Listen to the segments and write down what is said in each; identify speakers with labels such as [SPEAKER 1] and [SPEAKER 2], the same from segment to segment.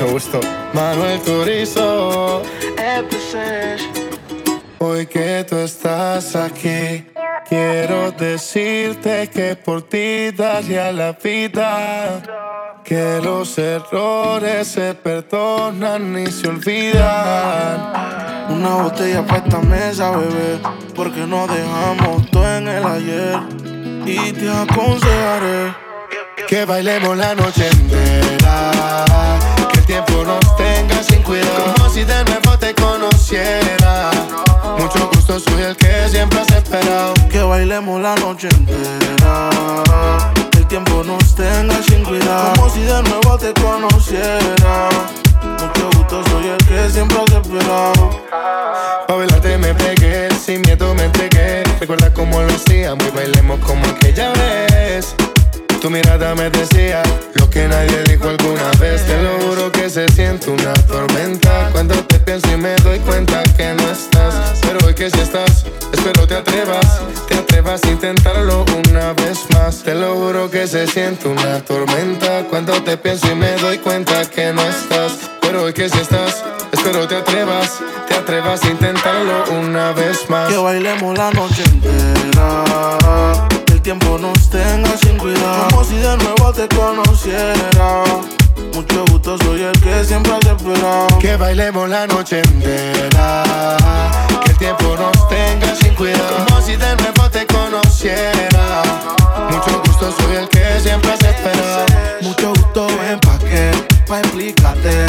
[SPEAKER 1] mucho gusto. Manuel Turizo. Hoy que tú estás aquí, quiero decirte que por ti daría la vida. Que los errores se perdonan y se olvidan.
[SPEAKER 2] Una botella para esta mesa, bebé, porque no dejamos todo en el ayer. Y te aconsejaré
[SPEAKER 1] que bailemos la noche entera. El tiempo nos tenga sin cuidado, como si de nuevo te conociera. Mucho gusto, soy el que siempre has esperado.
[SPEAKER 2] Que bailemos la noche entera. El tiempo nos tenga sin cuidado, como si de nuevo te conociera. Mucho gusto, soy el que siempre has esperado.
[SPEAKER 1] Pa' bailarte me pegué, sin miedo me entregué. Recuerda cómo lo hacíamos y bailemos como aquella vez. Tu mirada me decía lo que nadie dijo alguna vez. Te lo juro que se siente una tormenta cuando te pienso y me doy cuenta que no estás. Pero hoy que si estás, espero te atrevas, te atrevas a intentarlo una vez más. Te lo juro que se siente una tormenta cuando te pienso y me doy cuenta que no estás. Pero hoy que si estás, espero te atrevas, te atrevas a intentarlo una vez más.
[SPEAKER 2] Que bailemos la noche entera tiempo nos tenga sin cuidado. Como si de nuevo te conociera. Mucho gusto, soy el que siempre has esperado.
[SPEAKER 1] Que bailemos la noche entera. Que el tiempo nos tenga sin cuidado. Como si de nuevo te conociera. Mucho gusto, soy el que siempre has esperado.
[SPEAKER 2] Mucho gusto, ven pa' que, pa' explicarte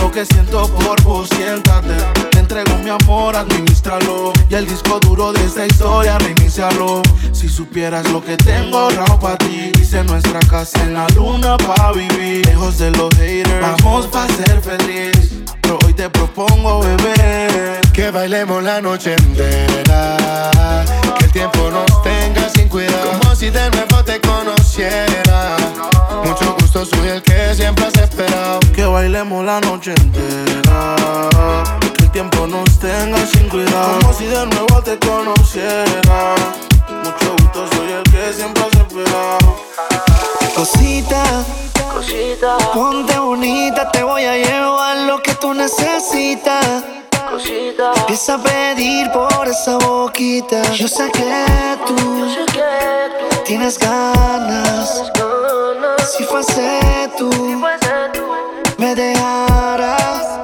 [SPEAKER 2] lo que siento por vos, siéntate. Te entrego mi amor, administralo. Y el disco duro de esta historia, reinicialo. Si supieras lo que tengo ahorrado para ti. Hice nuestra casa en la luna pa' vivir. Lejos de los haters, vamos pa' ser feliz. Pero hoy te propongo beber.
[SPEAKER 1] Que bailemos la noche entera. Que el tiempo nos tenga sin cuidado. Como si de nuevo te conociera. Gusto, soy el que siempre has esperado.
[SPEAKER 2] Que bailemos la noche entera. Que el tiempo nos tenga sin cuidado. Como si de nuevo te conociera. Mucho gusto, soy el que siempre has esperado.
[SPEAKER 3] Cosita, cosita, ponte bonita, te voy a llevar lo que tú necesitas. Cosita, empieza a pedir por esa boquita. Yo sé que tú, tienes ganas. Si fuese tú, me dejarás.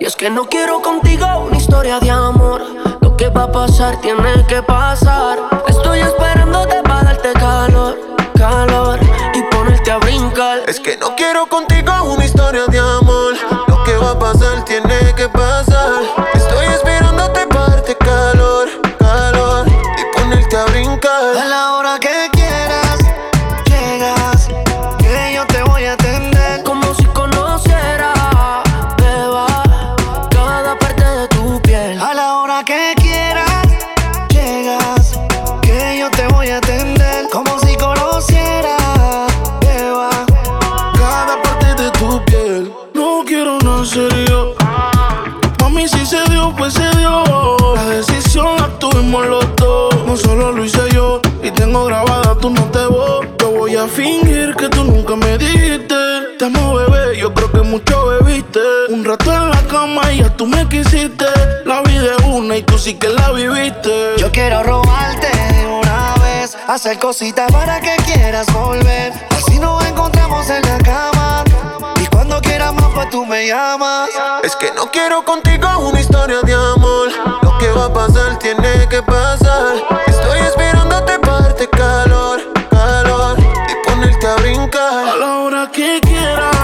[SPEAKER 4] Y es que no quiero contigo una historia de amor. Lo que va a pasar tiene que pasar. Estoy esperándote para darte calor, calor y ponerte a brincar.
[SPEAKER 1] Es que no quiero contigo una
[SPEAKER 2] rato en la cama y ya tú me quisiste. La vida es una y tú sí que la viviste.
[SPEAKER 3] Yo quiero robarte una vez, hacer cositas para que quieras volver. Así nos encontramos en la cama. Y cuando quieras más, pues tú me llamas.
[SPEAKER 1] Es que no quiero contigo una historia de amor. Lo que va a pasar tiene que pasar. Estoy esperándote para darte calor, calor y ponerte a brincar.
[SPEAKER 2] A la hora que quieras,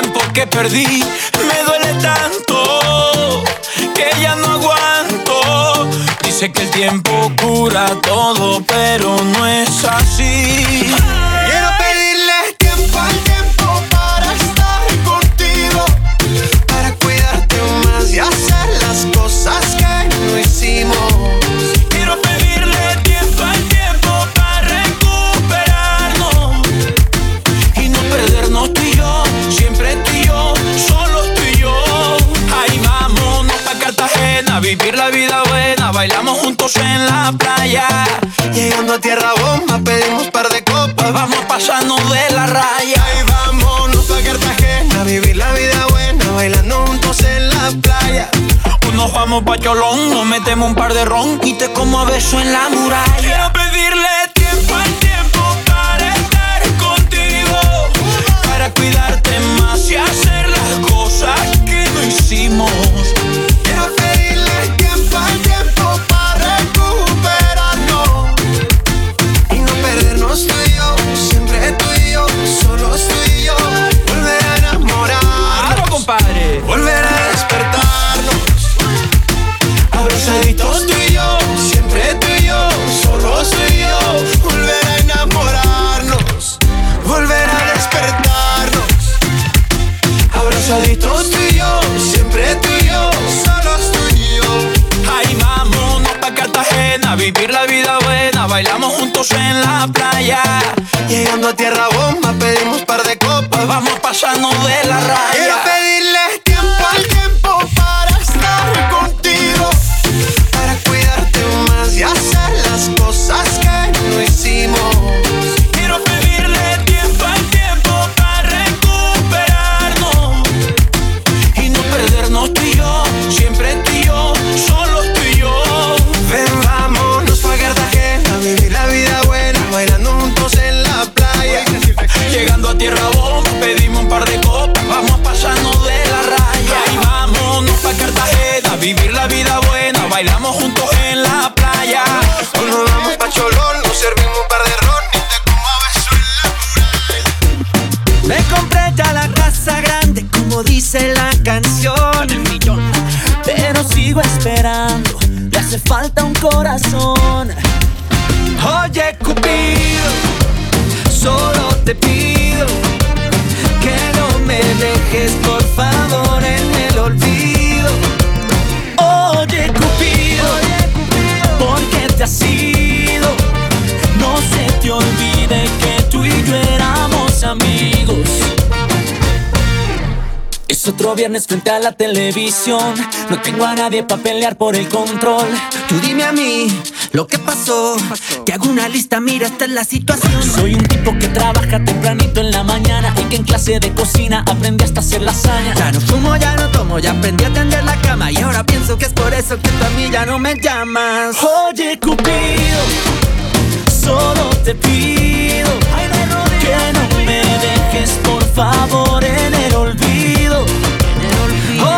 [SPEAKER 5] tiempo que perdí me
[SPEAKER 6] duele tanto que ya no aguanto. Dice que el tiempo cura todo, como beso en la muralla.
[SPEAKER 7] Frente a la televisión. No tengo a nadie para pelear por el control. Tú dime a mí lo que pasó. Te hago una lista, mira, esta es la situación. Soy un tipo que trabaja tempranito en la mañana y que en clase de cocina aprendí hasta hacer lasaña. Ya no fumo, ya no tomo, ya aprendí a tender la cama. Y ahora pienso que es por eso que tú a mí ya no me llamas. Oye, Cupido solo te pido que no me dejes por favor en el olvido.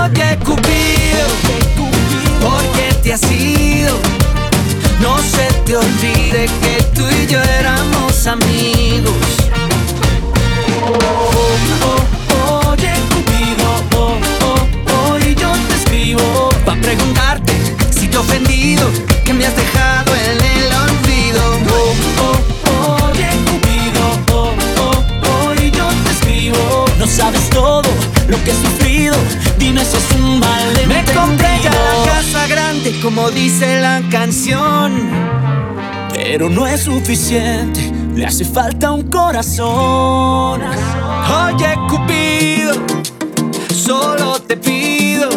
[SPEAKER 7] Oye Cupido, ¿por qué te has ido? No se te olvide que tú y yo éramos amigos. Oh, oh, oye Cupido, oh, oh, hoy yo te escribo para preguntarte si te he ofendido, que me has dejado como dice la canción. Pero no es suficiente, le hace falta un corazón. Oye, Cupido, solo te pido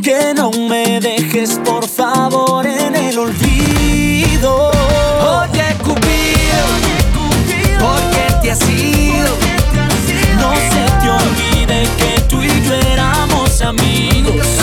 [SPEAKER 7] que no me dejes, por favor, en el olvido. Oye, Cupido, ¿por qué te has ido? No se te olvide que tú y yo éramos amigos.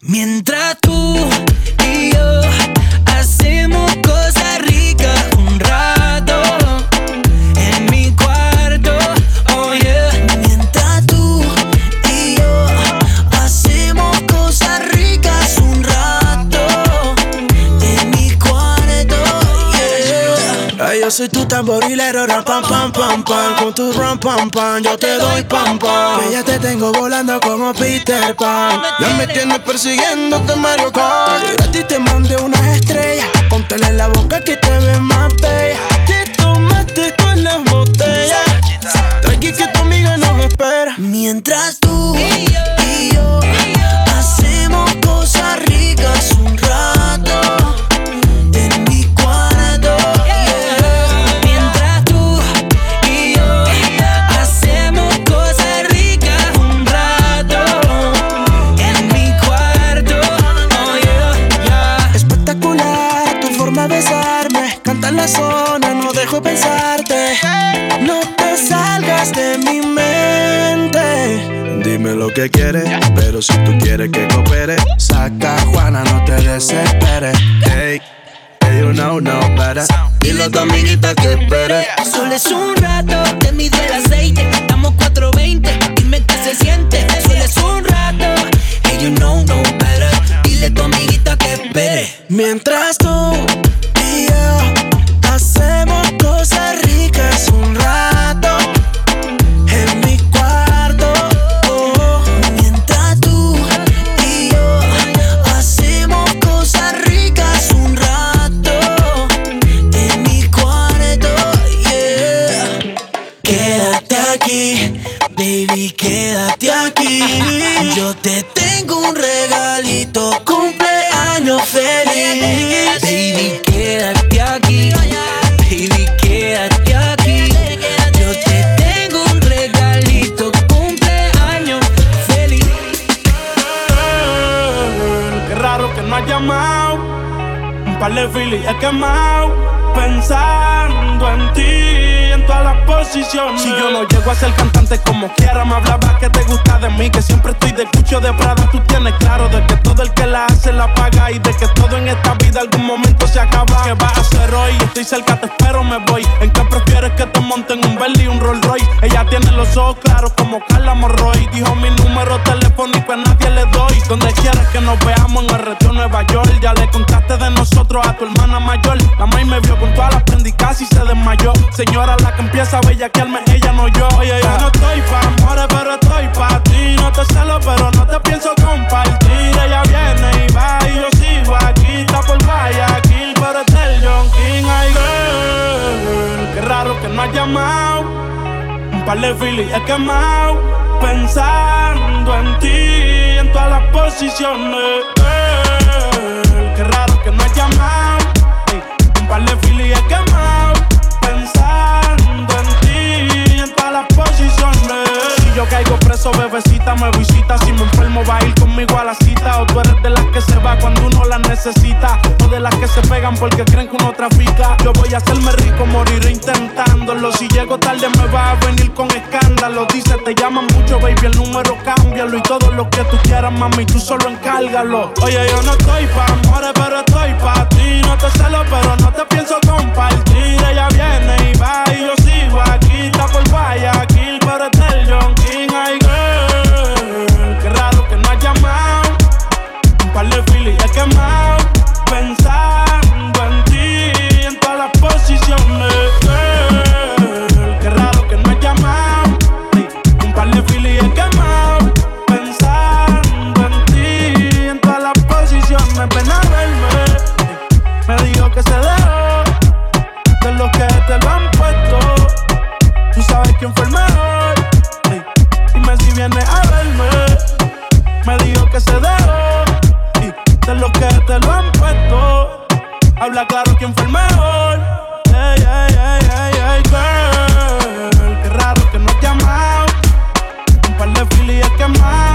[SPEAKER 7] Mientras tú y yo hacemos cosas
[SPEAKER 2] soy tu tamborilero, ram pam pam pam pam. Con tu ram pam pam, yo te doy pam pam. Que ya te tengo volando como Peter Pan. Ya me tienes persiguiéndote Mario Kart. A ti te mandé una estrella. Póntele en la boca que te ves más bella. Que tomaste con las botellas. Tranqui que tu amiga nos espera.
[SPEAKER 7] Mientras tú
[SPEAKER 2] Pero si tú quieres que coopere, saca a Juana, no te desesperes. Hey, hey, you know, no better. Dile a tu amiguita que espere.
[SPEAKER 7] Solo es un rato, te mido el aceite. Estamos 420, dime qué se siente. Solo es un rato, hey, you know, no better. Dile a tu amiguita que espere.
[SPEAKER 2] Mientras tú
[SPEAKER 8] par de filis he quemado. Pensando en ti, todas las. Si yo no llego a ser cantante como quiera, me hablaba que te gusta de mí. Que siempre estoy de cucho de Prada. Tú tienes claro de que todo el que la hace la paga. Y de que todo en esta vida algún momento se acaba. ¿Qué vas a hacer hoy? Estoy cerca, te espero, me voy. ¿En qué prefieres que te monten un Bentley y un Rolls Royce? Ella tiene los ojos claros como Carla Morroy. Dijo mi número telefónico a nadie le doy. Donde quieras que nos veamos en el retiro Nueva York. Ya le contaste de nosotros a tu hermana mayor. La maíz me vio con todas las prendí casi se desmayó. Señora, la que empieza a bellaquearme, ella no yo. Oye, yo no estoy pa' amores, pero estoy pa' ti. No te celo, pero no te pienso compartir. Ella viene y va y yo sigo aquí. Está por Guayaquil, pero es el John King. Ay, girl, qué raro que no has llamado. Un par de Philly he quemado. Pensando en ti, en todas las posiciones. Girl, qué raro que no has llamado. Un par de Philly he quemado. caigo preso, bebecita me visita. Si me enfermo, va a ir conmigo a la cita. O tú eres de las que se va cuando uno las necesita. O de las que se pegan porque creen que uno trafica. Yo voy a hacerme rico, moriré intentándolo. Si llego tarde, me va a venir con escándalo. Dice, te llaman mucho, baby, el número cámbialo. Y todo lo que tú quieras, mami, tú solo encárgalo. Oye, yo no estoy pa' amores, pero estoy pa' ti. No te celo, pero no te pienso compartir. Ella viene y va y yo sigo aquí. Está por Guayaquil, pero está el John quién fue el mejor. Ey, dime si viene a verme. Me dijo que se dejó. Y de lo que te lo han puesto. Habla claro quién fue el mejor. Ey, ey, ey, ey, ey, girl. Qué raro que no te amado. Un par de filis quemado.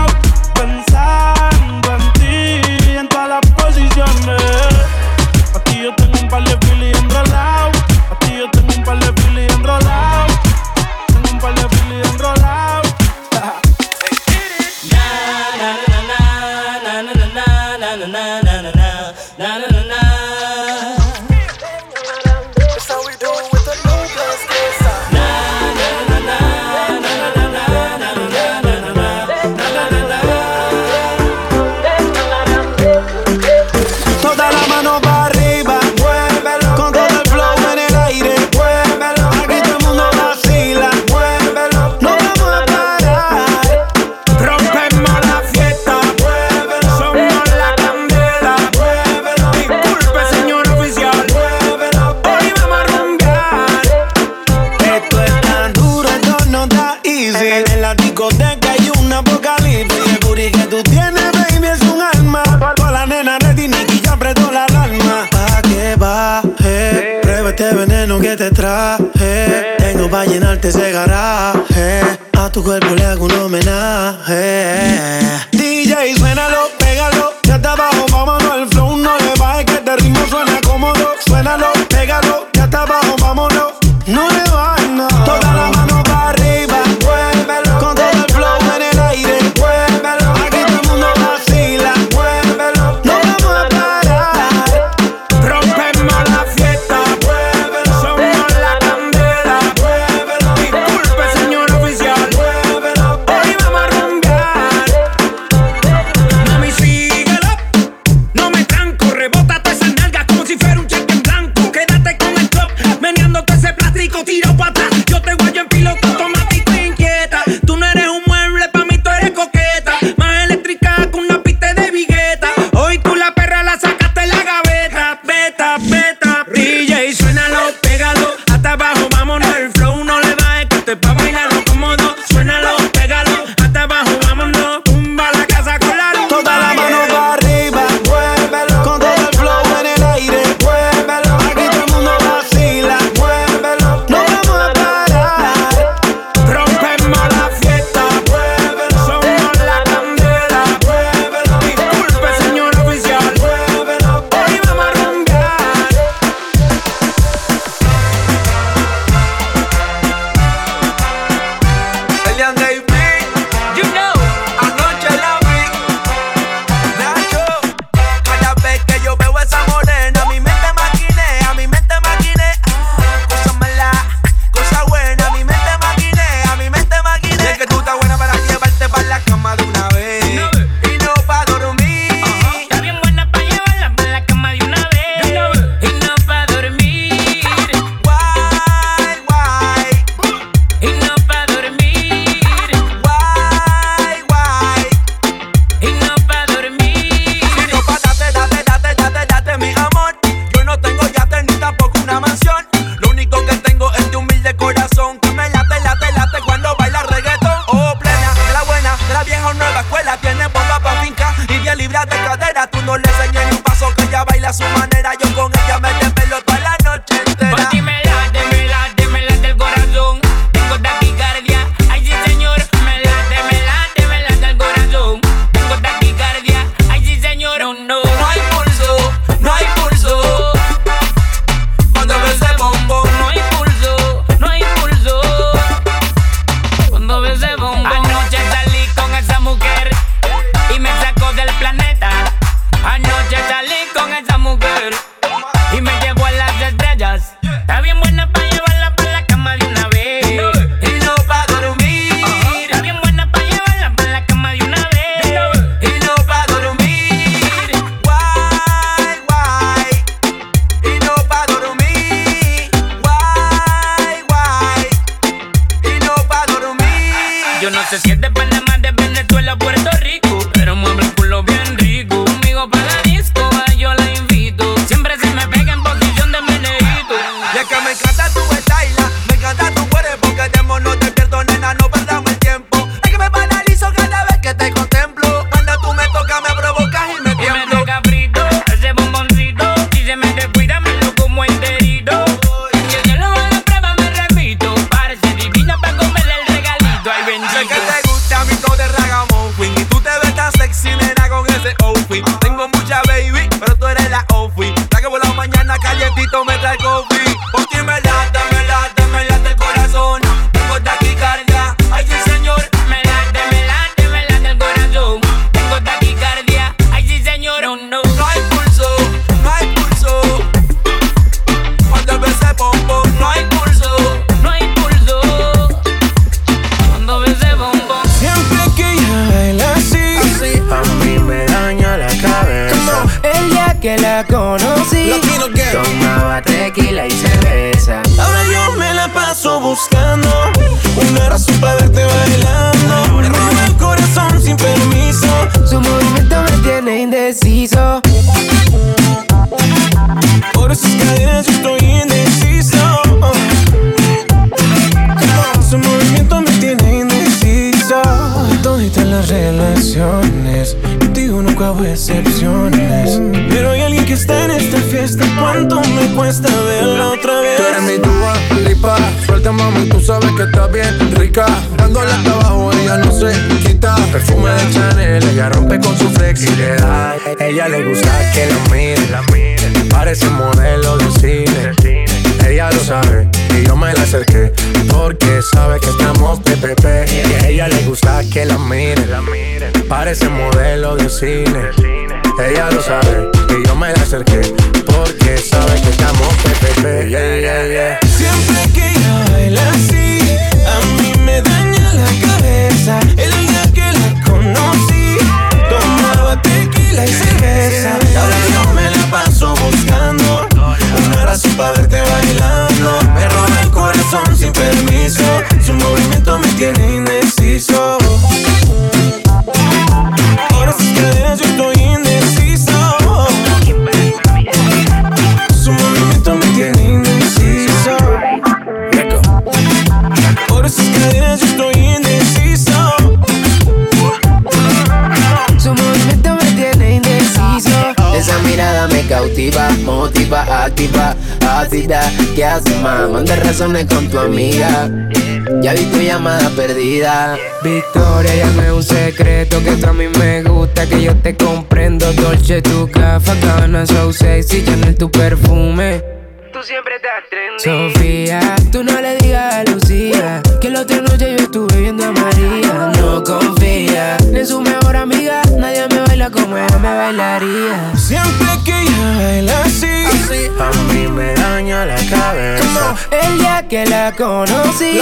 [SPEAKER 2] tu
[SPEAKER 9] perfume.
[SPEAKER 10] Tú siempre estás trendy. Sofía, tú no le digas a Lucía que la otra noche yo estuve viendo a María. No confía ni en su mejor amiga. Nadie me baila como ella me bailaría.
[SPEAKER 11] Siempre que ella baila así, así.
[SPEAKER 9] a mí me daña la cabeza.
[SPEAKER 10] el día que la conocí,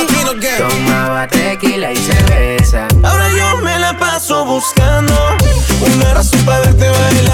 [SPEAKER 10] tomaba tequila y cerveza.
[SPEAKER 11] Ahora yo me la paso buscando una razón para verte
[SPEAKER 12] bailar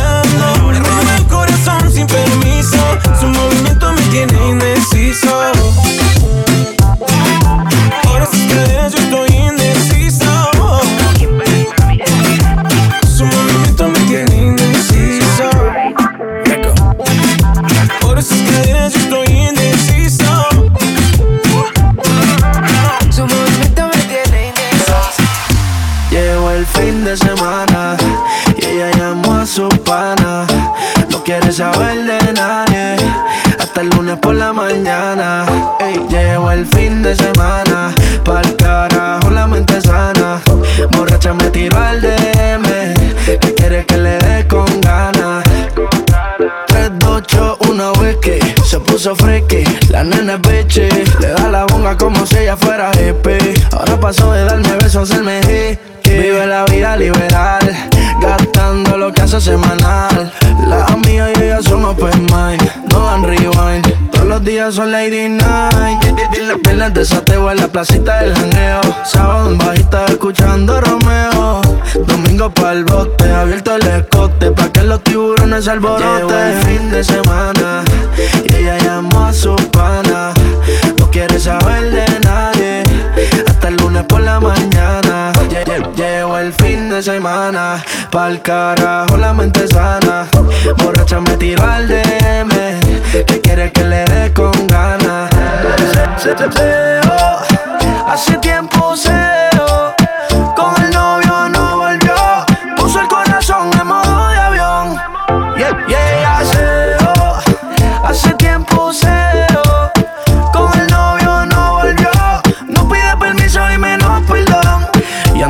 [SPEAKER 12] Le da la bonga como si ella fuera EP. Ahora pasó de darme besos a hacerme G. Vive la vida liberal, gastando lo que hace semanal. La amiga y ella son open mind, no dan rewind. Todos los días son lady night. Las piernas de sateo en la placita del janeo. Sábado en bajita escuchando Romeo. Domingo pa'l bote, abierto el escote pa' que los tiburones alboroten. Llegó el fin de semana y ella llamó a su pana quiere saber de nadie. Hasta el lunes por la mañana.
[SPEAKER 13] Llevo el fin de semana. Pa'l carajo la mente sana. Borracha me tiró al DM. Que quiere que le dé con ganas. Se, te se, oh. Hace tiempo se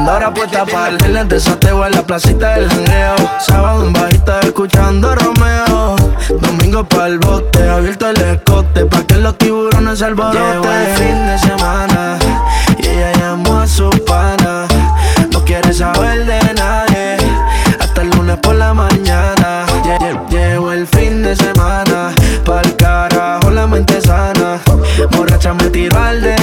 [SPEAKER 13] anda ahora puesta para el desateo en la placita del jangueo. Sábado en bajita escuchando Romeo. Domingo para el bote, abierto el escote. Pa' que los tiburones se alboroten. Llegó el fin de semana y ella llamó a su pana. No quiere saber de nadie hasta el lunes por la mañana. Lle- lle- Llegó el fin de semana, pa'l carajo la mente sana. Borracha me tiro al DM,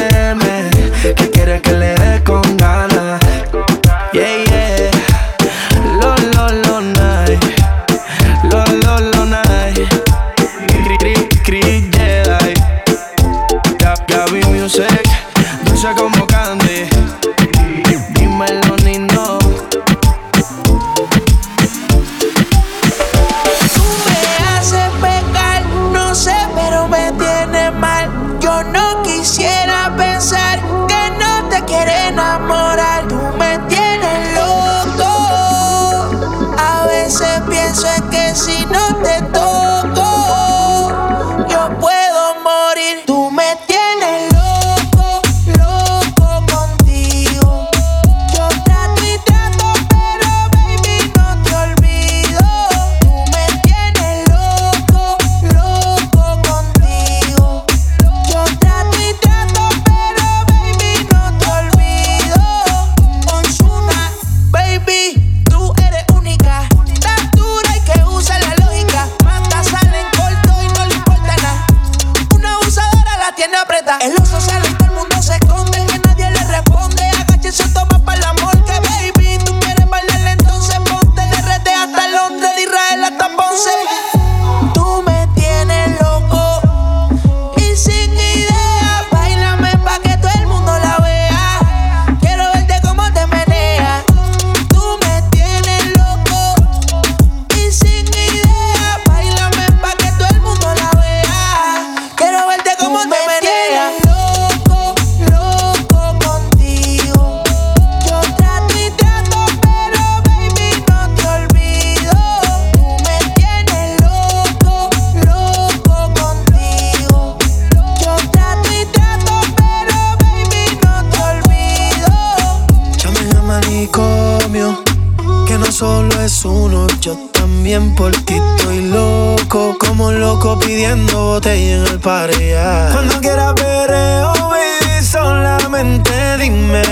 [SPEAKER 13] Cuando quieras perreo, baby, solamente dime.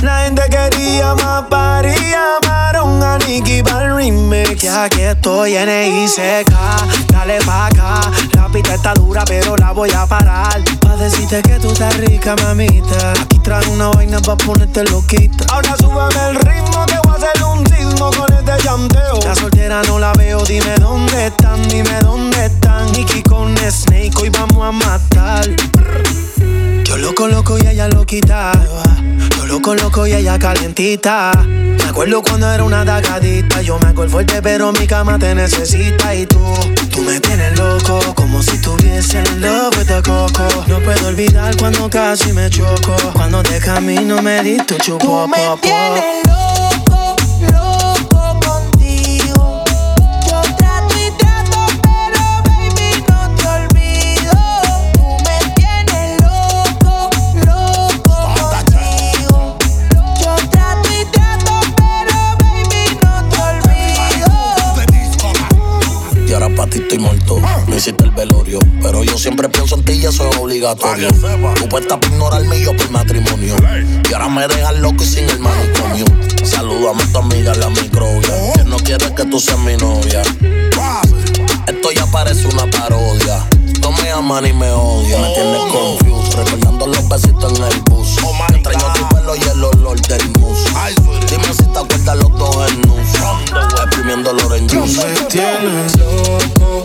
[SPEAKER 13] La gente quería más party, llamaron a Nicky para remix. Ya que estoy en ICK, dale pa' acá. La pista está dura, pero la voy a parar. Que tú estás rica, mamita. Aquí trae una vaina pa' ponerte loquita. Ahora súbeme el ritmo, que voy a hacer un ritmo con este llanteo. La soltera no la veo, dime dónde están, dime dónde están. Nicky con Snake, hoy vamos a matar. Loco, loco y ella lo quitaba. Yo loco, loco y ella calientita. Me acuerdo cuando era una dagadita. Yo me acuerdo fuerte, pero mi cama te necesita. Y tú, tú me tienes loco, como si tuviese en love with the coco. No puedo olvidar cuando casi me choco. Cuando de camino me diste un chupo,
[SPEAKER 12] Tú me
[SPEAKER 13] pop, pop.
[SPEAKER 12] tienes loco, loco
[SPEAKER 14] hiciste el velorio. Pero yo siempre pienso en ti y eso es obligatorio. Tú puestas por ignorarme y yo por matrimonio. Y ahora me dejas loco y sin el manicomio. Saludame a tu amiga la microbia. Que no quiere que tú seas mi novia. Esto ya parece una parodia. No me aman ni me odian. Me tienes confused. Recordando los besitos en el bus. Extraño tu pelo y el olor del mousse. Dime si te acuerdas los dos en nus. Exprimiendo el orange
[SPEAKER 13] Tú
[SPEAKER 14] juice.
[SPEAKER 13] me tienes loco,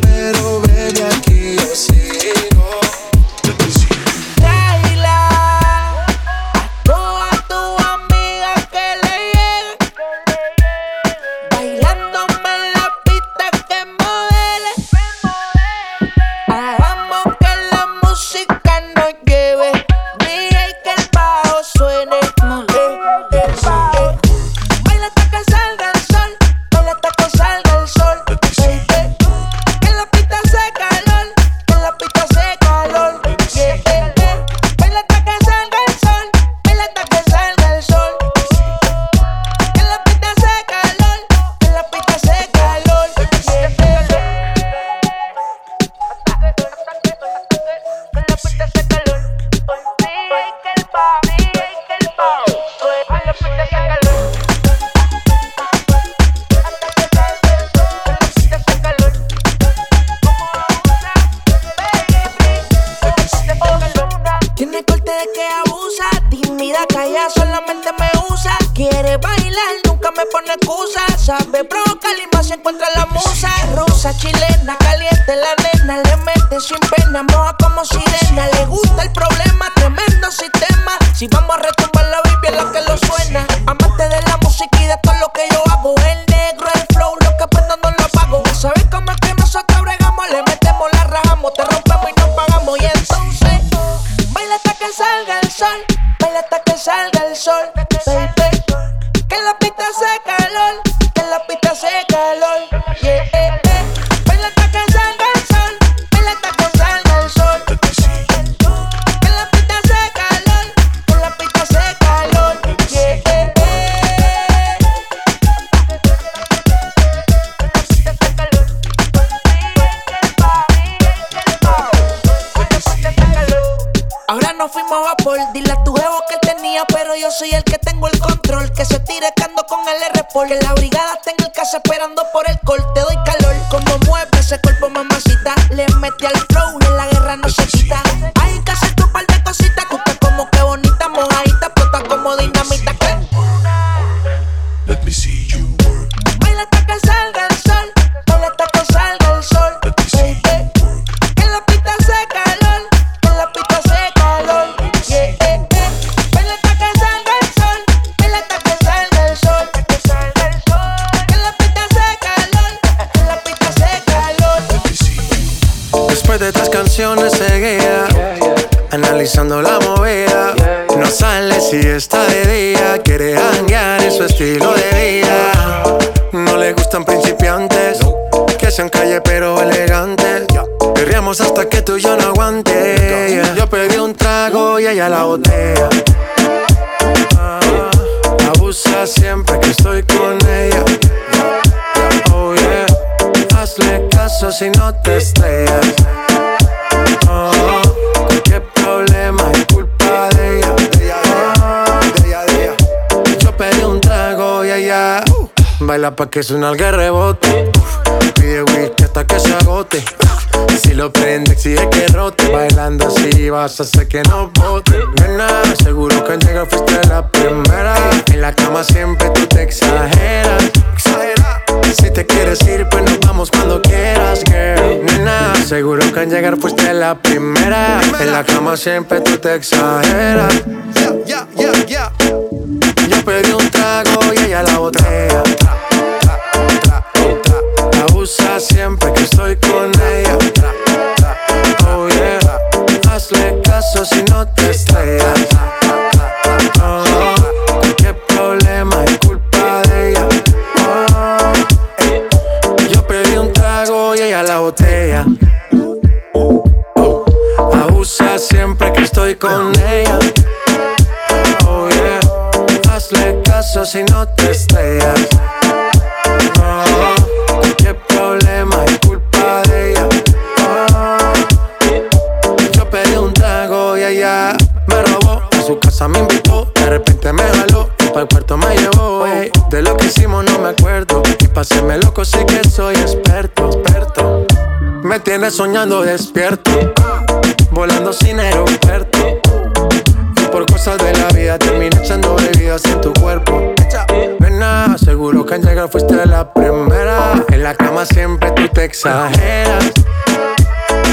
[SPEAKER 9] ella la botella Ah, Abusa siempre que estoy con ella Oh yeah Hazle caso si no te estrellas Oh, qué problema es culpa de ella. Oh, Yo pedí un trago y ella uh, baila pa' que suena el rebote. Pide whisky hasta que se agote. Si lo prende, exige que rote. Bailando así vas a hacer que no bote. Nena, seguro que al llegar fuiste la primera. En la cama siempre tú te exageras. Si te quieres ir, pues nos vamos cuando quieras, girl. Nena, seguro que al llegar fuiste la primera. En la cama siempre tú te exageras.
[SPEAKER 11] Yeah, yeah, yeah.
[SPEAKER 9] Yo pedí un trago y ella la botella. Siempre que estoy con ella. Oh yeah. Hazle caso si no te estrellas. Oh, qué problema es culpa de ella. Yo pedí un trago y ella la botella. Abusa siempre que estoy con ella. Oh yeah. Hazle caso si no te estrellas. Casa me invitó, de repente me jaló. Y para el cuarto me llevó. ey. De lo que hicimos no me acuerdo. Y paséme loco, sé que soy experto, experto. Me tienes soñando despierto, volando sin aeropuerto. Y por cosas de la vida terminé echando bebidas en tu cuerpo. Nena, seguro que al llegar fuiste la primera. En la cama siempre tú te exageras.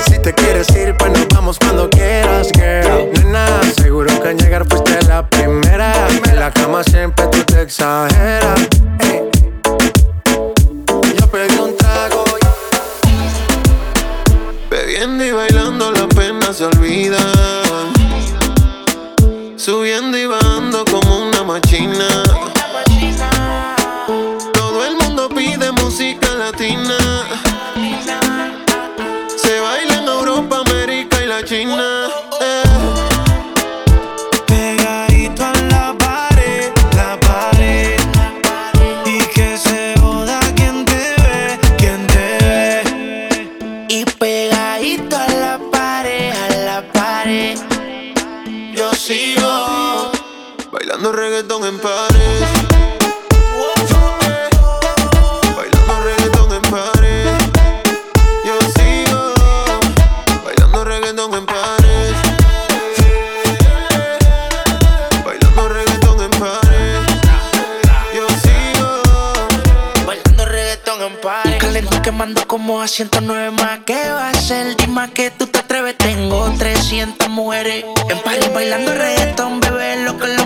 [SPEAKER 9] Si te quieres ir, pues nos vamos cuando quieras, girl. Nena, seguro que al llegar fuiste la primera. En la cama siempre tú te exageras. Yo pedí un trago.
[SPEAKER 11] Bebiendo y bailando la pena se olvida. Subiendo y bajando como una machina. en Bailando reggaetón en París. Yo sigo bailando reggaetón en París. Bailando reggaetón en París. Yo
[SPEAKER 7] sigo bailando reggaetón en pares. París. Calentón quemando como a 109 más. ¿Qué va a ser? Dime que tú te atreves. Tengo 300 mujeres en París bailando reggaetón, bebé, lo que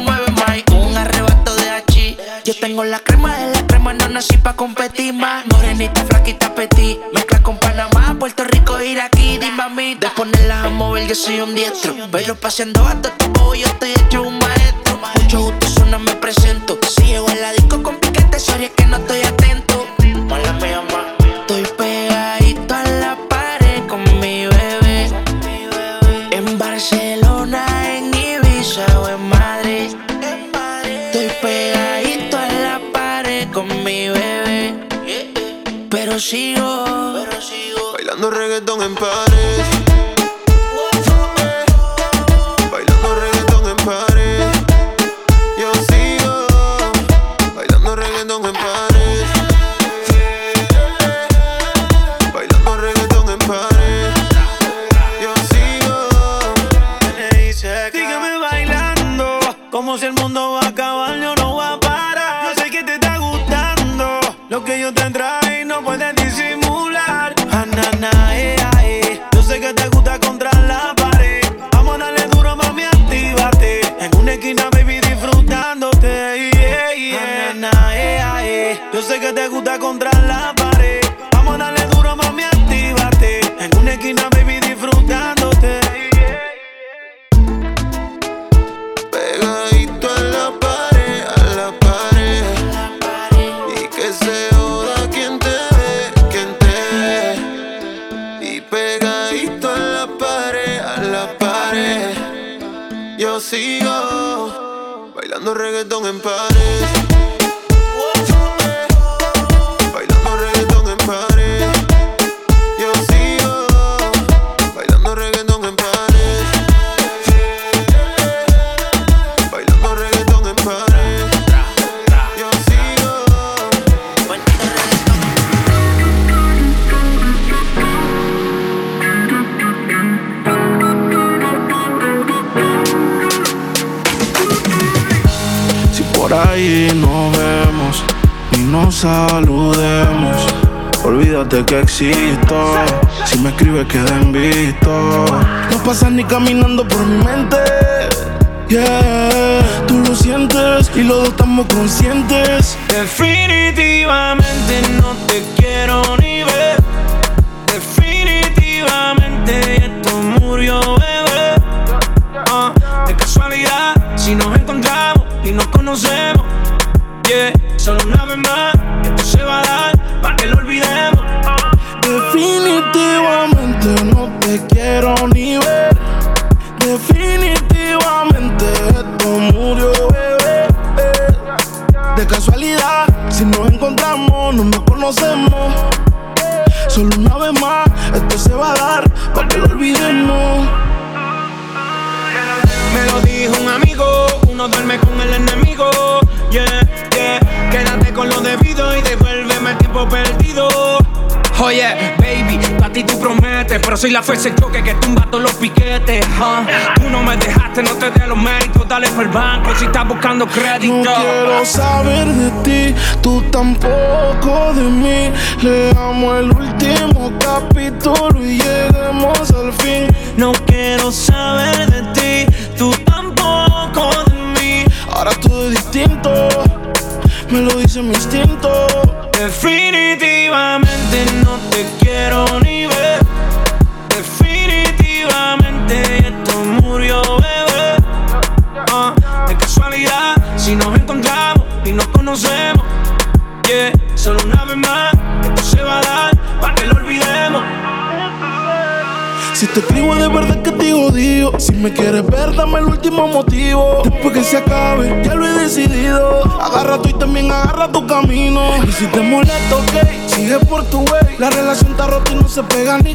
[SPEAKER 7] yo tengo la crema de la crema, no nací pa' competir más. Morenita, flaquita, petit. Mezcla con Panamá, Puerto Rico, Iraquí, di mami. De ponerlas a mover, yo soy un diestro. Pero paseando hasta tu yo te hecho un maestro. Mucho gusto, eso no me presento. Si llego la disco con piquete, sorry es que no estoy atento. sigo,
[SPEAKER 11] Bailando reggaetón en
[SPEAKER 2] paz.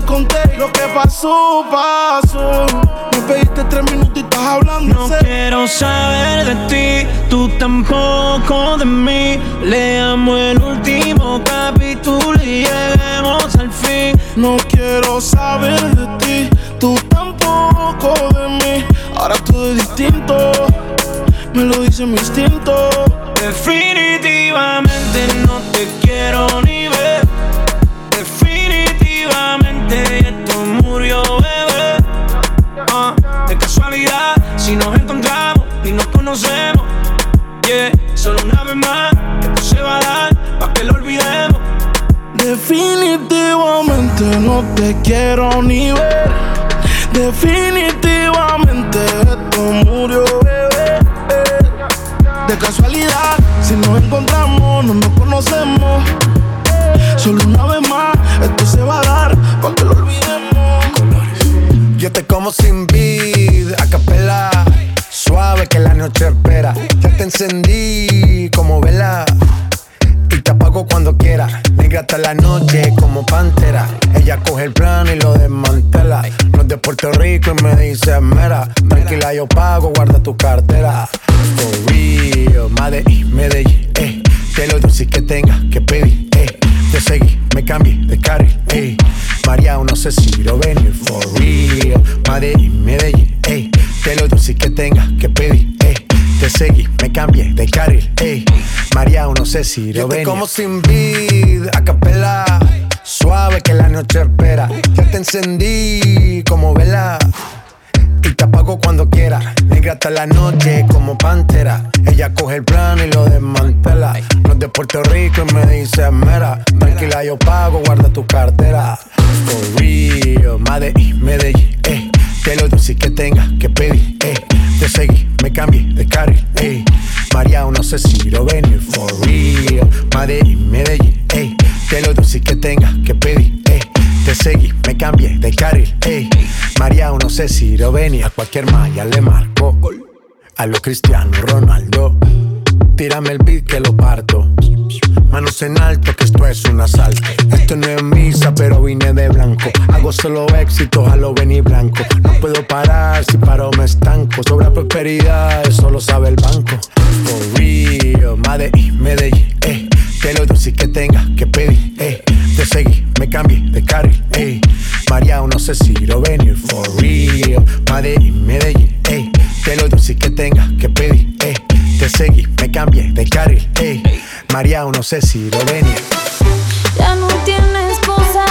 [SPEAKER 2] conté lo que
[SPEAKER 12] pasó, pasó. Me pediste tres minutos y estás hablando.
[SPEAKER 15] No quiero saber de ti, tú tampoco de mí. Leamos el último capítulo y lleguemos al fin.
[SPEAKER 12] No quiero saber de ti, tú tampoco de mí. Ahora todo es distinto, me lo dice mi instinto.
[SPEAKER 9] Ella coge el plano y lo desmantela. No es de Puerto Rico y me dice mera. Tranquila, yo pago, guarda tu cartera. For real, Medellín, Medellín, eh. Te lo dulce que tenga que pedir, eh. Te seguí, me cambié de carril, eh. María, no sé si lo venir, for real. Medellín, Medellín, eh. Te lo dulce que tenga que pedir, eh. Te seguí, me cambié de carril, ey. María, no sé si lo ven. como sin vid, a capela. Suave que la noche espera. Ya te encendí como vela. Y te apago cuando quiera. Negra hasta la noche como pantera. Ella coge el plano y lo desmantela. No es de Puerto Rico y me dice mera. Tranquila, yo pago, guarda tu cartera. For real, Medellín, Medellín, eh. Te lo dulce que tenga que pedir, eh. Te seguí, me cambié de carril, eh. María, no sé si lo venir, for real. Medellín, Medellín, eh. Te lo dulce que tenga que pedir, eh. Te seguí, me cambié de carril, eh. María, no sé si lo venir. A cualquier malla le marco. A lo Cristiano Ronaldo. Tírame el beat que lo parto. Manos en alto, que esto es un asalto. Esto no es misa, pero vine de blanco. Hago solo éxito, a lo venir blanco. No puedo parar, si paro me estanco. Sobra prosperidad, eso lo sabe el banco. For real, Medellín, Medellín, eh. Te lo dulce que tenga que pedir, eh. Te seguí, me cambié de carril, eh. María, no sé si lo venir, for real. Medellín, Medellín, eh. Te lo dulce que tenga que pedir, eh. Te seguí, me cambié de carril, ey. María, no sé si lo venía.
[SPEAKER 16] Ya no tiene esposa,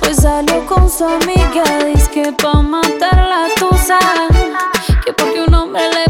[SPEAKER 16] pues salió con su amiga. Dice que pa' matar la tusa, que porque un hombre le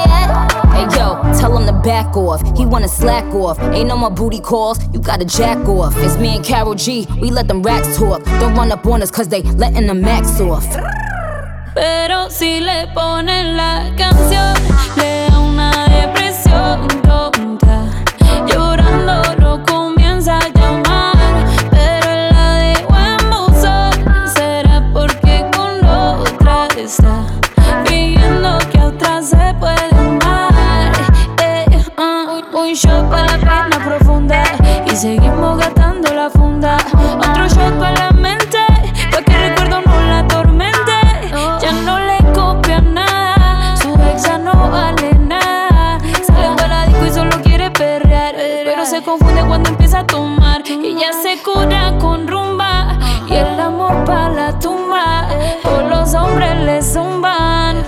[SPEAKER 17] Hey yo, tell him to back off. He wanna slack off. Ain't no more booty calls, you gotta jack off. It's me and Carol G, we let them racks talk. Don't run up on us cause they letting the max off.
[SPEAKER 16] Pero si le ponen la canción, le da una depresión tonta. Llorando no comienza a llamar, pero la dejó en buzón. Será porque con otra está fingiendo que otra se puede seguimos gastando la funda. Otro shot para la mente, pa' que el recuerdo no la atormente. Ya no le copia nada, su ex ya no vale nada. Sale para la disco y solo quiere perrear, pero se confunde cuando empieza a tomar. Y ya se cura con rumba y el amor para la tumba. Todos los hombres le zumban,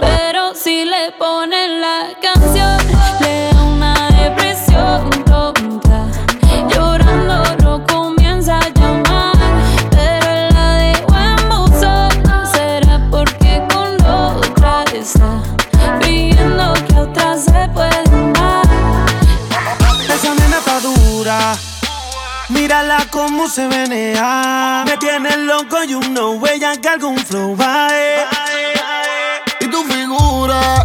[SPEAKER 16] pero si le ponen
[SPEAKER 2] Mírala cómo se venea. Me tiene loco y uno huella que algún flow va. Eh. Y tu figura,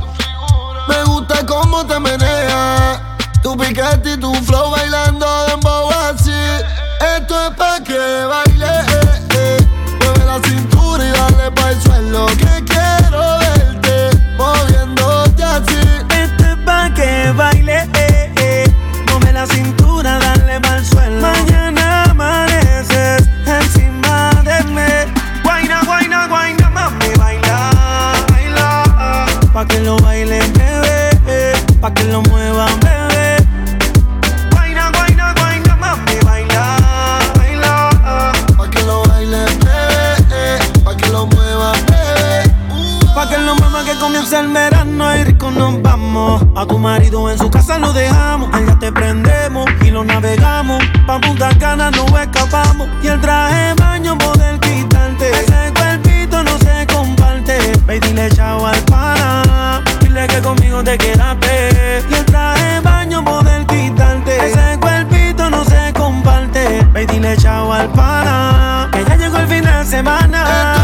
[SPEAKER 5] me gusta cómo te menea. Tu piquete y tu flow
[SPEAKER 12] va. no escapamos y el traje baño poder quitarte. Ese cuerpito no se comparte. Ve dile chao al pana, dile que conmigo te quedaste. Y el traje baño poder quitarte. Ese cuerpito no se comparte. Ve dile chao al pana, que ya llegó el fin de semana.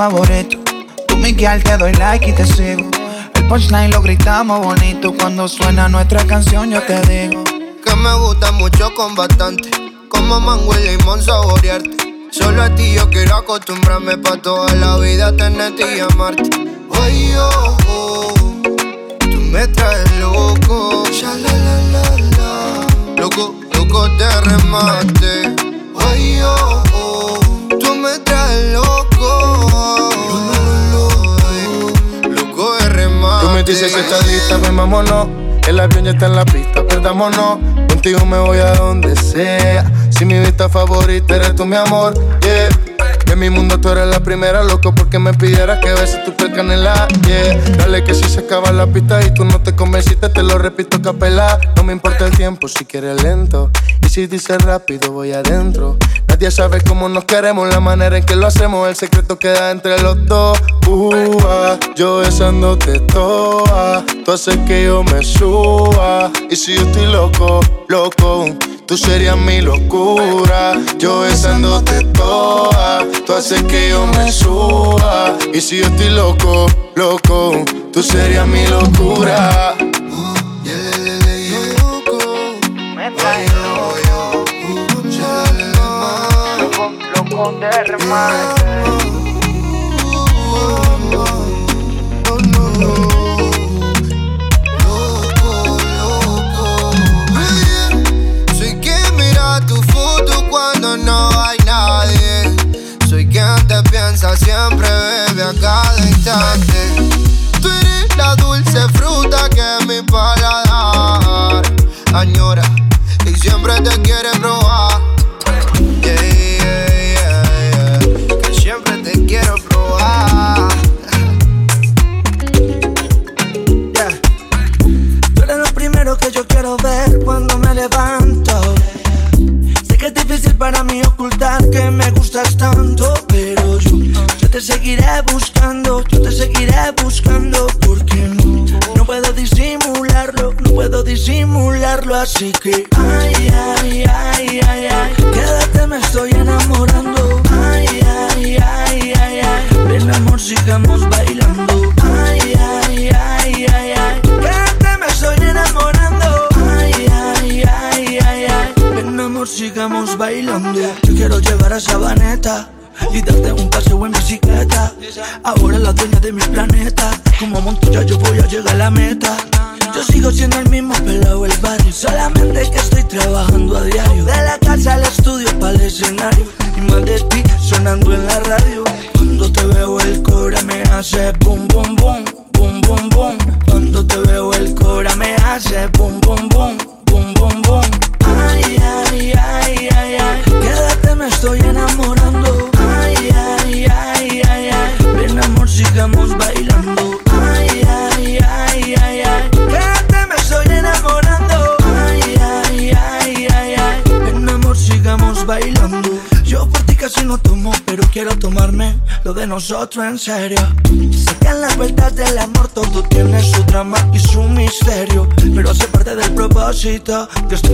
[SPEAKER 18] Favorito. Tú, Miguel, te doy like y te sigo. El punchline lo gritamos bonito. Cuando suena nuestra canción, yo te digo.
[SPEAKER 5] Que me gusta mucho con bastante. Como mango y limón saborearte. Solo a ti yo quiero acostumbrarme pa' toda la vida tenerte y amarte. Ay, oh, oh, tú me traes loco. Ya. Loco, loco te remate. Ay, oh, oh, tú me traes loco.
[SPEAKER 1] Dices que estás lista, ven vámonos. El avión ya está en la pista, perdámonos. Contigo me voy a donde sea. Si mi vista favorita eres tú, mi amor, yeah. En mi mundo tú eres la primera, loco, porque me pidieras que beses tu piel canela, yeah. Dale que si se acaba la pista y tú no te convenciste, te lo repito capela. No me importa el tiempo si quieres lento. Y si dices rápido, voy adentro. Nadie sabe cómo nos queremos, la manera en que lo hacemos, el secreto queda entre los dos. Uh, ah, yo besándote toa, tú haces que yo me suba. Y si yo estoy loco, loco, tú serías mi locura. Yo besándote toa, tú haces que yo me suba. Y si yo estoy loco, loco, tú serías mi locura.
[SPEAKER 19] De remate.
[SPEAKER 5] Soy quien mira tu foto cuando no hay nadie. Soy quien te piensa siempre, bebe a cada instante. Tú eres la dulce fruta que mi paladar añora y siempre te quiere probar.
[SPEAKER 20] Para mí ocultar que me gustas tanto, pero yo, yo te seguiré buscando, yo te seguiré buscando, porque no, no puedo disimularlo, no puedo disimularlo, así que ay, ay, ay, ay, ay, nosotros en serio. Sacan las vueltas del amor, todo tiene su drama y su misterio. Pero hace parte del propósito
[SPEAKER 21] que esto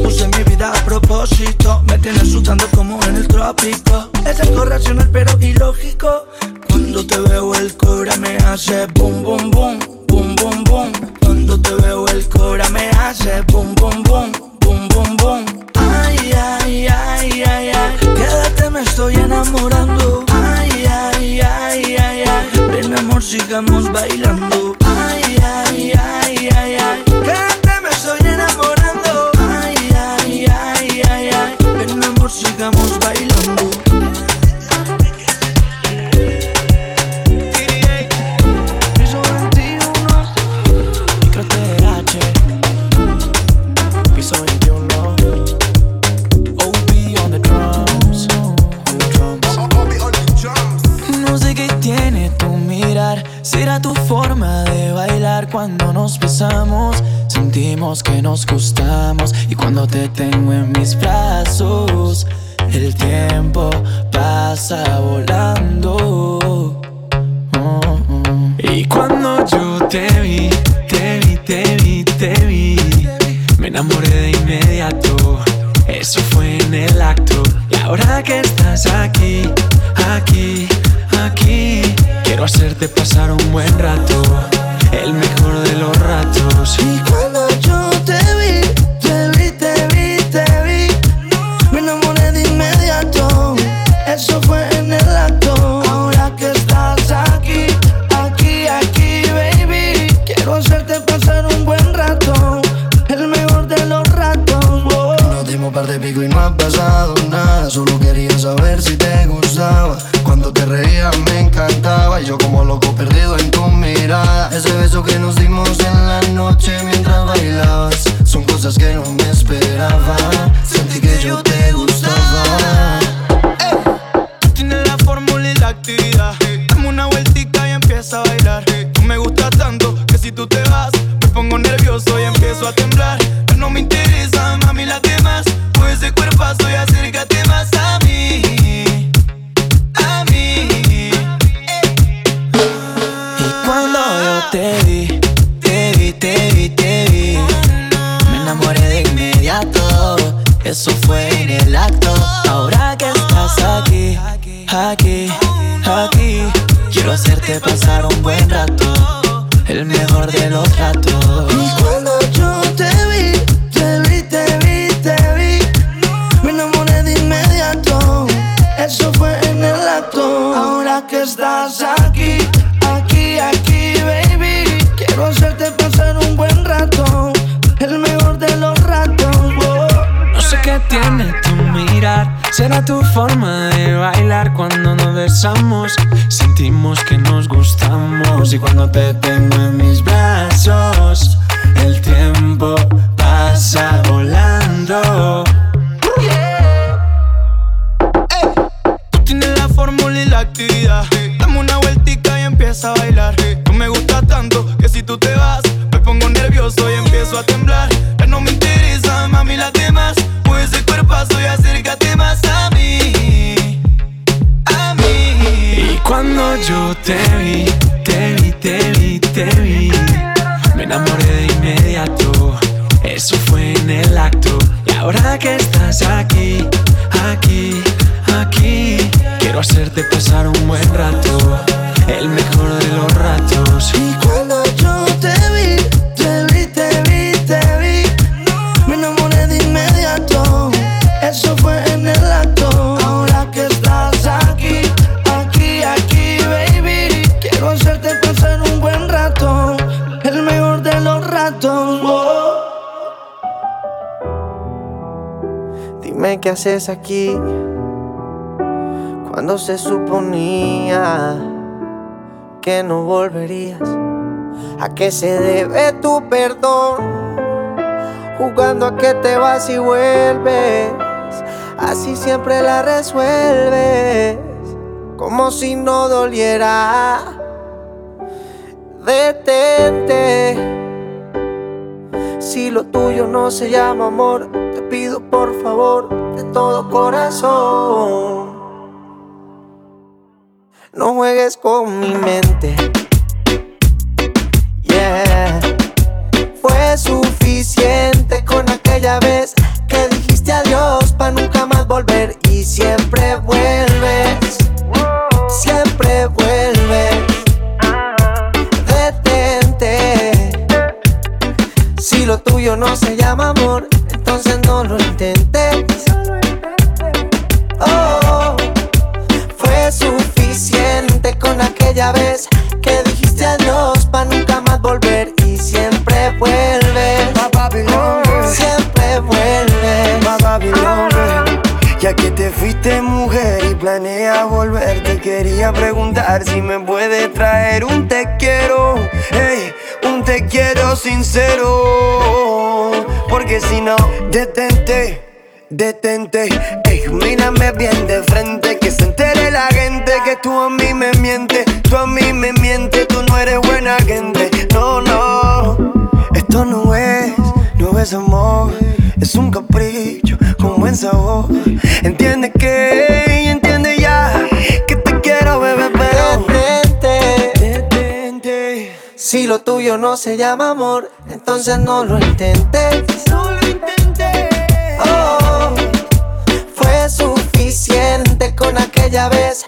[SPEAKER 21] Yo te vi, te vi, te vi, te vi. Me enamoré de inmediato. Eso fue en el acto. Y ahora que estás aquí, aquí, aquí, quiero hacerte pasar un buen rato. El mejor
[SPEAKER 3] haces aquí cuando se suponía que no volverías? ¿A qué se debe tu perdón? Jugando a que te vas y vuelves, así siempre la resuelves, como si no doliera. Detente. Si lo tuyo no se llama amor, te pido por favor todo corazón. No juegues con mi mente. Detente,
[SPEAKER 22] detente, ey, mírame bien de frente, que se entere la gente que tú a mí me mientes, tú a mí me mientes, tú no eres buena gente, no, no, esto no es, no es amor, es un capricho con buen sabor, entiende que, entiende ya, que te quiero bebé, pero
[SPEAKER 3] detente,
[SPEAKER 22] detente, si lo tuyo no se llama amor, entonces no lo intentes.
[SPEAKER 3] No
[SPEAKER 8] ya ves.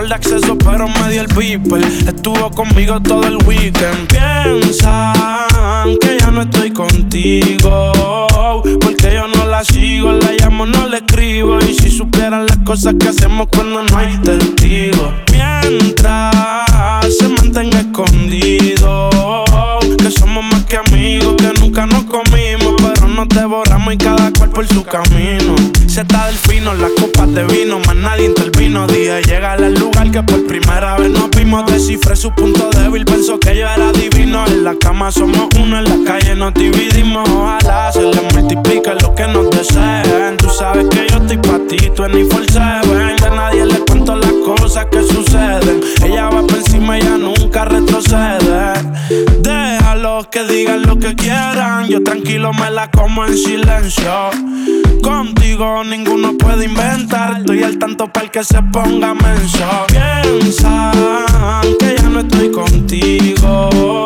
[SPEAKER 8] Control de acceso, pero me dio el people. Estuvo conmigo todo el weekend. Piensan que ya no estoy contigo. Porque yo no la sigo, la llamo, no le escribo. Y si supieran las cosas que hacemos cuando no hay testigos. Mientras Descifré su punto débil, pensó que yo era divino. En la cama somos uno, en la calle nos dividimos. Ojalá se le multiplique lo que nos deseen. Tú sabes que yo estoy pa' ti, tú en Seven. De nadie le cuento las cosas que suceden. Ella va por encima, ella nunca retrocede. Déjalos que digan lo que quieran. Yo tranquilo me la como en silencio. Contigo ninguno puede inventar. Estoy al tanto para el que se ponga menso. Piensan que ya no estoy contigo.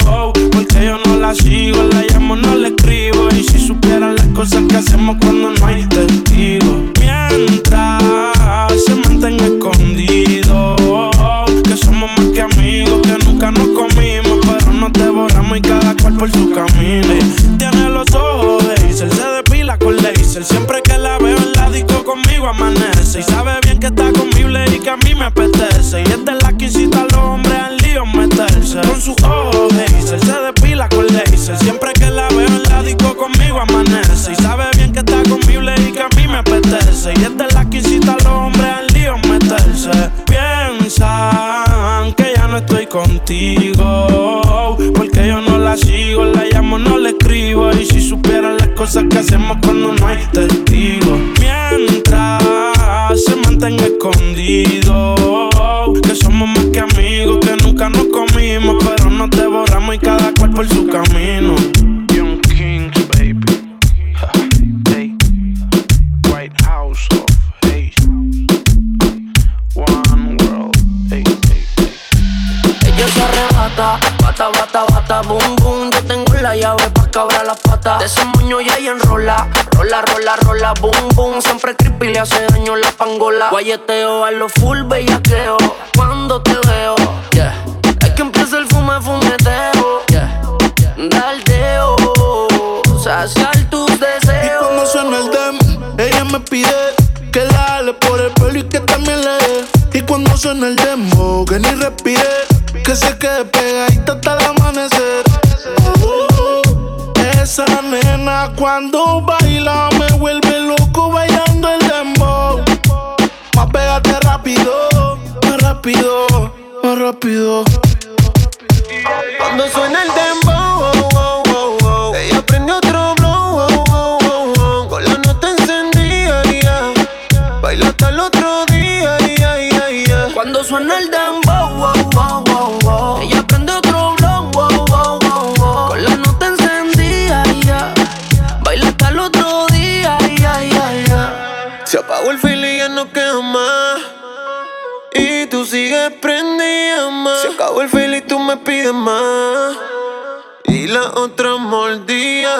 [SPEAKER 8] Porque yo no la sigo, la llamo, no le escribo. Y si supieran las cosas que hacemos cuando no hay testigos. Mientras se mantenga escondido. Que somos más que amigos, que nunca nos comimos. Pero nos devoramos y cada cual por su camino. Tiene los ojos con laser. Siempre que la veo en la disco conmigo amanece. Y sabe bien que está conmigo y que a mí me apetece. Y es de la que incita a los hombres al lío meterse. Con sus ojos Hazel, se depila con laser. Siempre que la veo en la disco conmigo amanece. Y sabe bien que está conmigo y que a mí me apetece. Y es de la que incita a los hombres al lío meterse. Piensan que ya no estoy contigo. Cosas que hacemos cuando no hay testigos. Mientras se mantenga escondido.
[SPEAKER 4] Guayeteo a lo full bellaqueo. Cuando te veo, yeah. Es que empieza el fume, fumeteo, yeah. Daldeo, saciar tus
[SPEAKER 2] Y
[SPEAKER 4] deseos.
[SPEAKER 2] cuando suena el demo, ella me pide que la jale por el pelo y que también le dé. Y cuando suena el demo, que ni respire, que se quede pegadita hasta el amanecer. Uh, esa nena cuando baila rápido, más rápido.
[SPEAKER 11] Me pides más. Y la otra mordía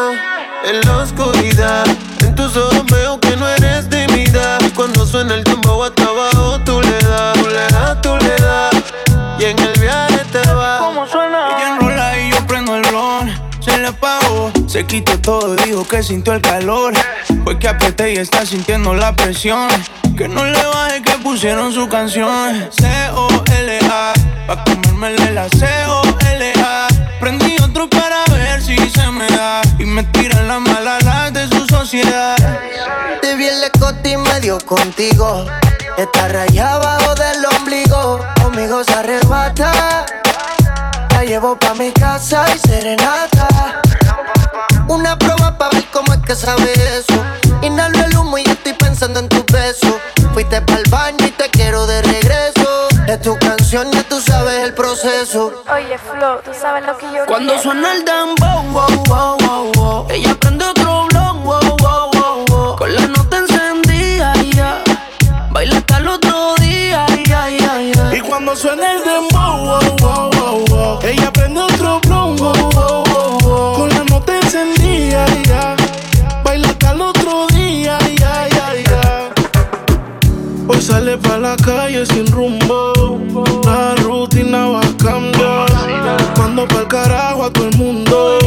[SPEAKER 11] en la oscuridad. En tus ojos veo que no eres de mi edad. Y cuando suena el tiempo hasta abajo, tú le das, tú le das, tú le das. Y en el viaje te vas.
[SPEAKER 4] ¿Cómo suena?
[SPEAKER 12] Ella enrola y yo prendo el blon. Se le apagó, se quitó todo, dijo que sintió el calor. Fue que apreté y está sintiendo la presión. Que no le baje que pusieron su canción. C-O-L-A, pa' comérmele la C-O-L-A. Prendí otro para ver si se me da. Y me tiran las malas de su sociedad.
[SPEAKER 3] Te vi en la escote y medio contigo. Está rayada abajo del ombligo. Conmigo se arrebata. La llevo pa' mi casa y serenata. Una prueba pa' ver cómo es que sabe eso. Inhalo el humo y estoy pensando en tus besos. Fuiste pa'l baño y te quiero de regreso. Es tu canción, ya tú sabes el proceso.
[SPEAKER 16] Oye, Flo, tú sabes lo que yo
[SPEAKER 4] Cuando
[SPEAKER 16] quiero?
[SPEAKER 4] suena el dembow, wow, wow, wow, wow. Ella prende
[SPEAKER 2] Sale pa' la calle sin rumbo. La rutina va a cambiar. Mando pa'l carajo a todo el mundo.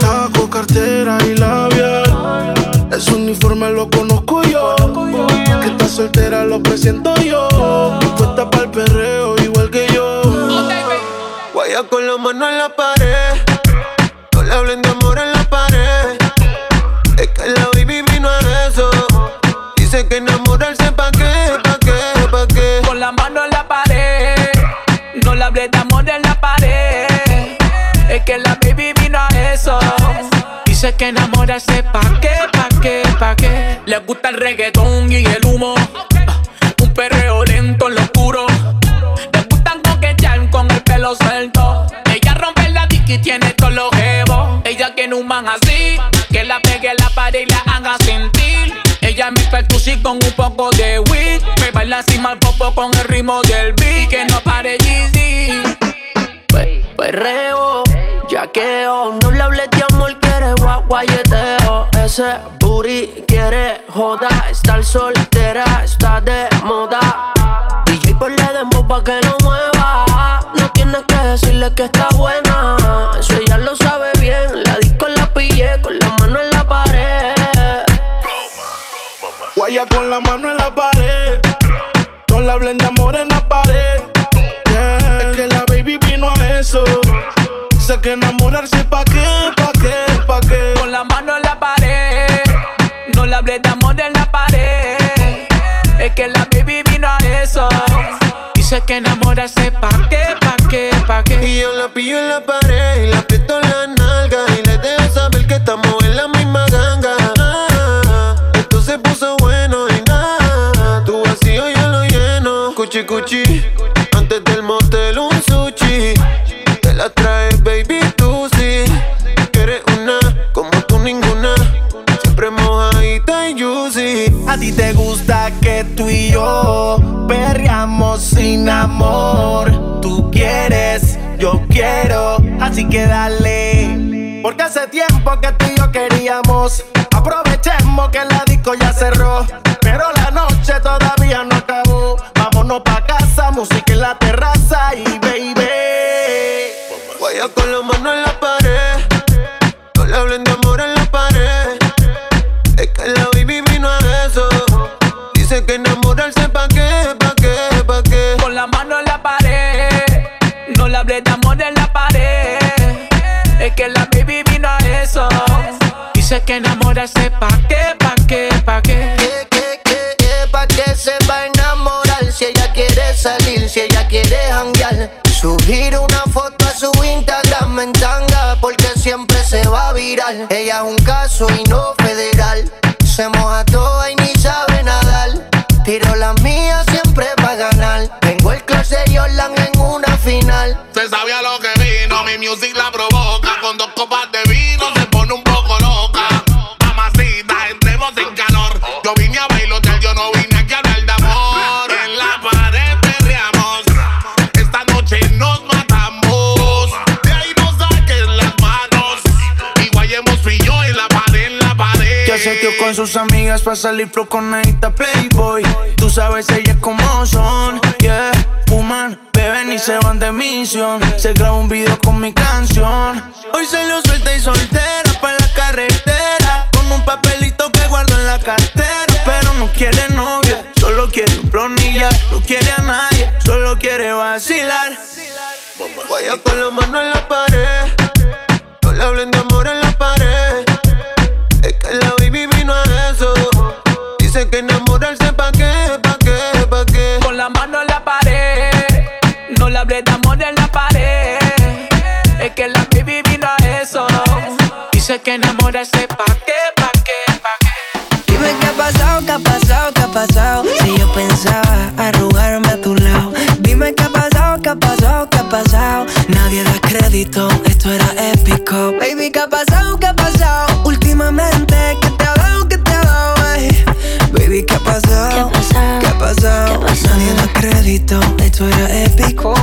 [SPEAKER 2] Taco, cartera y labial. Ese uniforme lo conozco yo. Que está soltera lo presento yo. Puesta pa'l perreo igual que yo.
[SPEAKER 11] Guaya con la mano en la pared. Dice que enamorarse pa' qué, pa' qué, pa' qué.
[SPEAKER 6] Le gusta el reggaetón y el humo. Ah, Un perreo lento en lo oscuro. Le gustan coquetear con el pelo suelto. Ella rompe la disc y tiene todos los jevos. Ella tiene un man así. Que la pegue la pared y la haga sentir. Ella me percusi con un poco de weed. Me baila así mal popo con el ritmo del beat. Que no pare Yeezy. Pe- Perreo, Ese booty quiere joda. Estar soltera está de moda. DJ ponle demo pa' que lo mueva. No tienes que decirle que está buena. Eso ella lo sabe bien. La disco la pillé con la mano en la pared.
[SPEAKER 2] Guaya con la mano en la pared. No le hablen de amor en la pared. Que la baby vino a eso. Sé que enamorarse pa' qué, pa' qué.
[SPEAKER 6] No le hablé de amor en la pared. Es que la baby vino a eso. Dice que enamorarse pa' qué, pa' qué, pa' qué.
[SPEAKER 11] Y yo la pillo en la pared y la aprieto en la nalga y le dejo saber que estamos en la misma ganga. Ah, Esto se puso bueno y nada, tu vacío yo lo lleno. Cuchi cuchi,
[SPEAKER 2] ti te gusta que tú y yo perreamos sin amor. Tú quieres, yo quiero, así que dale. Porque hace tiempo que tú y yo queríamos. Aprovechemos
[SPEAKER 11] Dice que enamorarse pa' qué, pa' qué, pa' qué.
[SPEAKER 6] Que, que,
[SPEAKER 3] que, que, pa' que se va a enamorar si ella quiere salir, si ella quiere janguear. Subir una foto a su Instagram en tanga porque siempre se va a virar. Ella es un caso y no federal. Se moja toda y ni sabe nadar. Tiro la mía siempre va a ganar. Tengo el clase Jordan en una final.
[SPEAKER 23] Se sabía lo que vino, mi music la provoca. Con dos copas de vino
[SPEAKER 12] con sus amigas para salir flow con Anita Playboy. Tú sabes ellas como son, yeah. Fuman, beben y se van de misión. Se graba un video con mi canción. Hoy se lo suelta y soltera para la carretera. Con un papelito que guardo en la cartera. Pero no quiere novia, solo quiere un plonilla. No quiere a nadie, solo quiere vacilar.
[SPEAKER 11] Guaya con la mano en la pared. No le hablen de amor en la pared. Dice que enamorarse pa' qué, pa' qué, pa' qué.
[SPEAKER 24] Dime qué ha pasado, qué ha pasado, qué ha pasado. Si yo pensaba arrugarme a tu lado. Dime qué ha pasado, qué ha pasado, qué ha pasado. Nadie da crédito, esto era épico. Baby, qué ha pasado, qué ha pasado. Últimamente, ¿qué te ha dado, qué te ha dado, ey? Baby, ¿qué ha pasado? ¿Qué ha pasado? Nadie da crédito, esto era épico.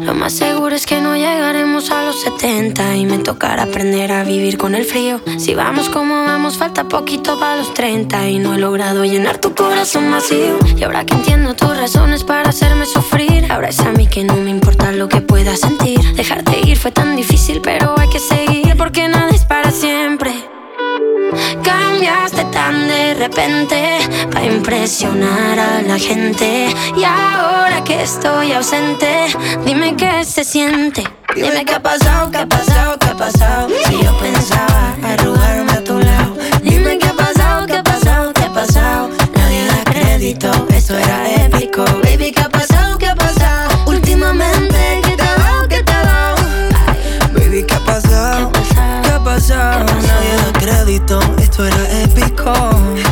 [SPEAKER 25] Lo más seguro es que no llegaremos a los 70 y me tocará aprender a vivir con el frío. Si vamos como vamos, falta poquito para los 30 y no he logrado llenar tu corazón vacío. Y ahora que entiendo tus razones para hacerme sufrir, ahora es a mí que no me importa lo que pueda sentir. Dejarte ir fue tan difícil, pero hay que seguir porque nada es para siempre. Cambiaste tan de repente para impresionar a la gente. Y ahora que estoy ausente, dime qué se siente. Dime qué ha pasado, qué ha pasado, qué ha pasado. Si yo pensaba arrugarme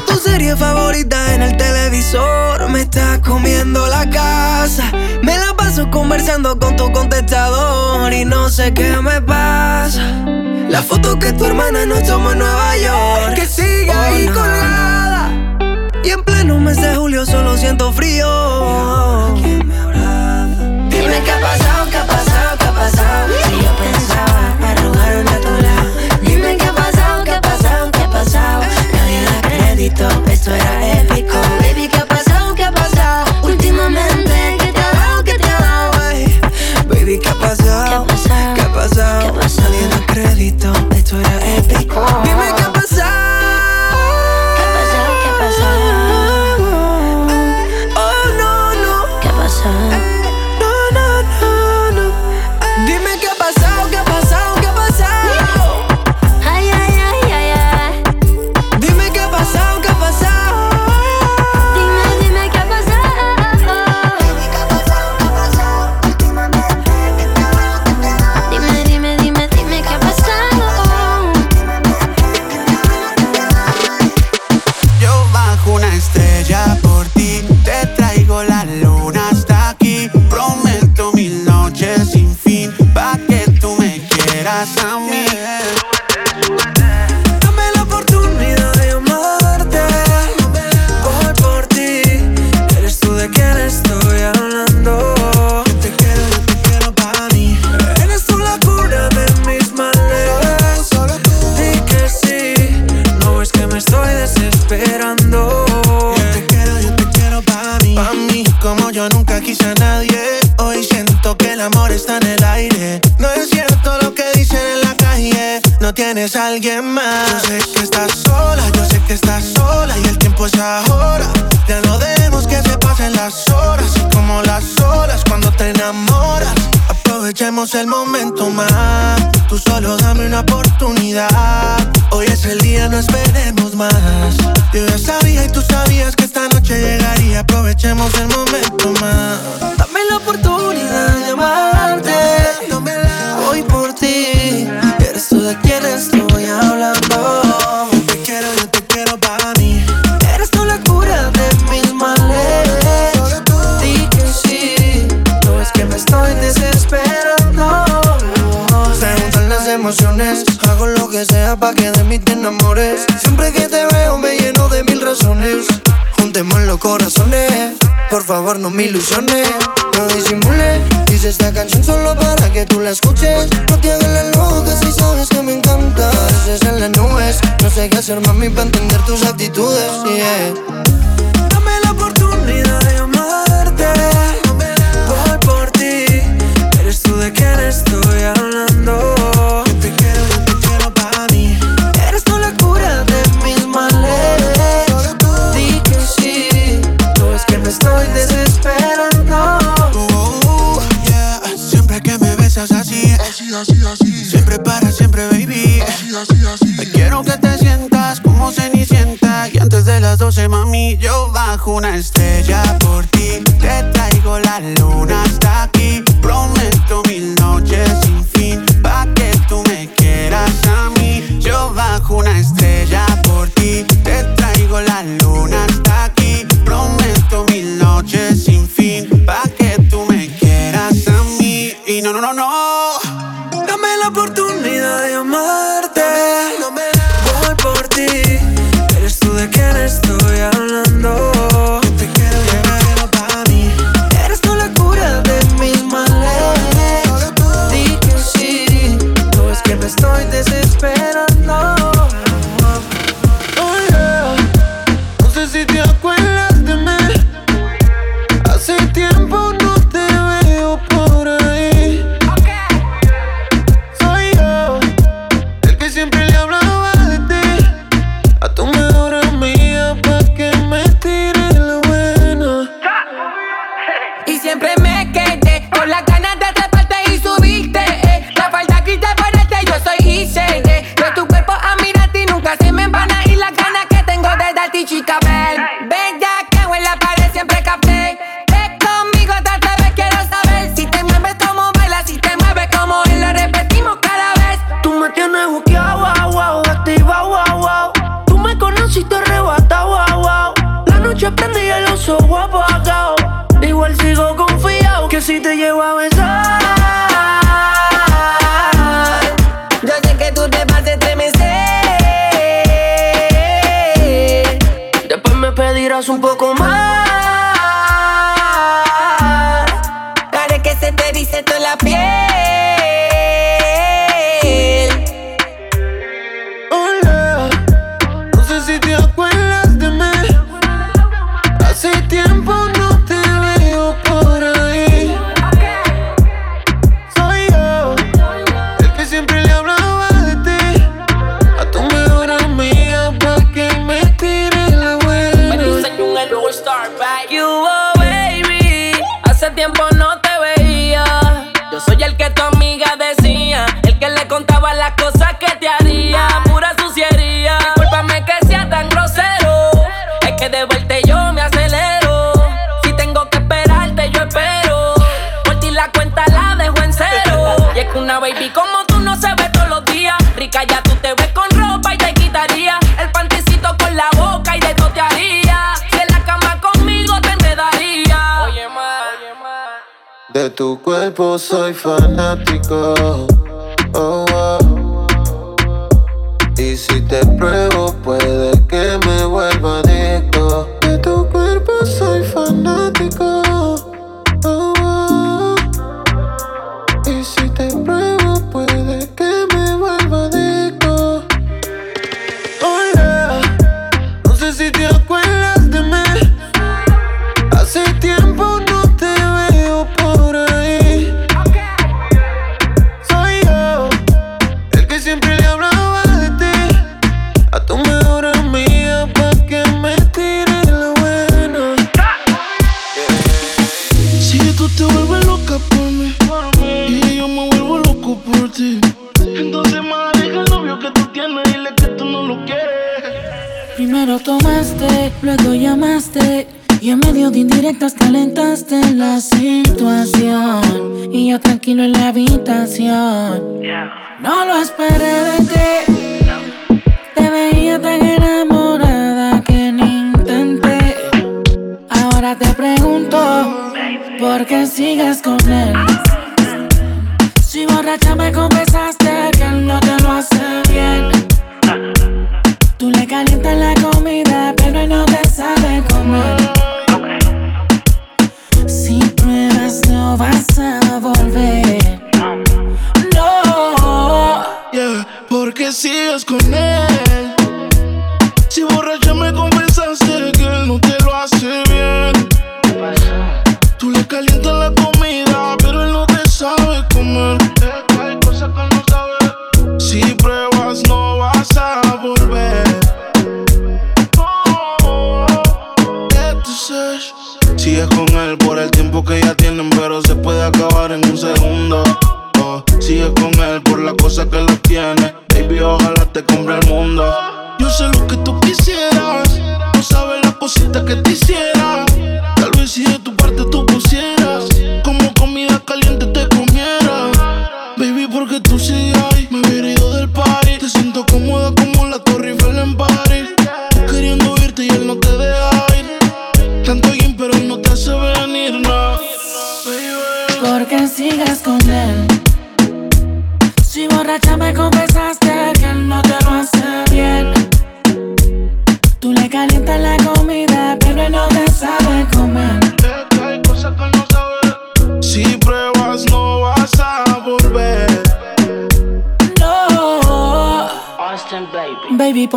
[SPEAKER 25] Tu
[SPEAKER 26] serie favorita en el televisor me está comiendo la casa. Me la paso conversando con tu contestador y no sé qué me pasa. La foto que tu hermana nos tomó en Nueva York que sigue ahí colgada y en pleno mes de julio solo siento frío.
[SPEAKER 3] i ti
[SPEAKER 2] chica,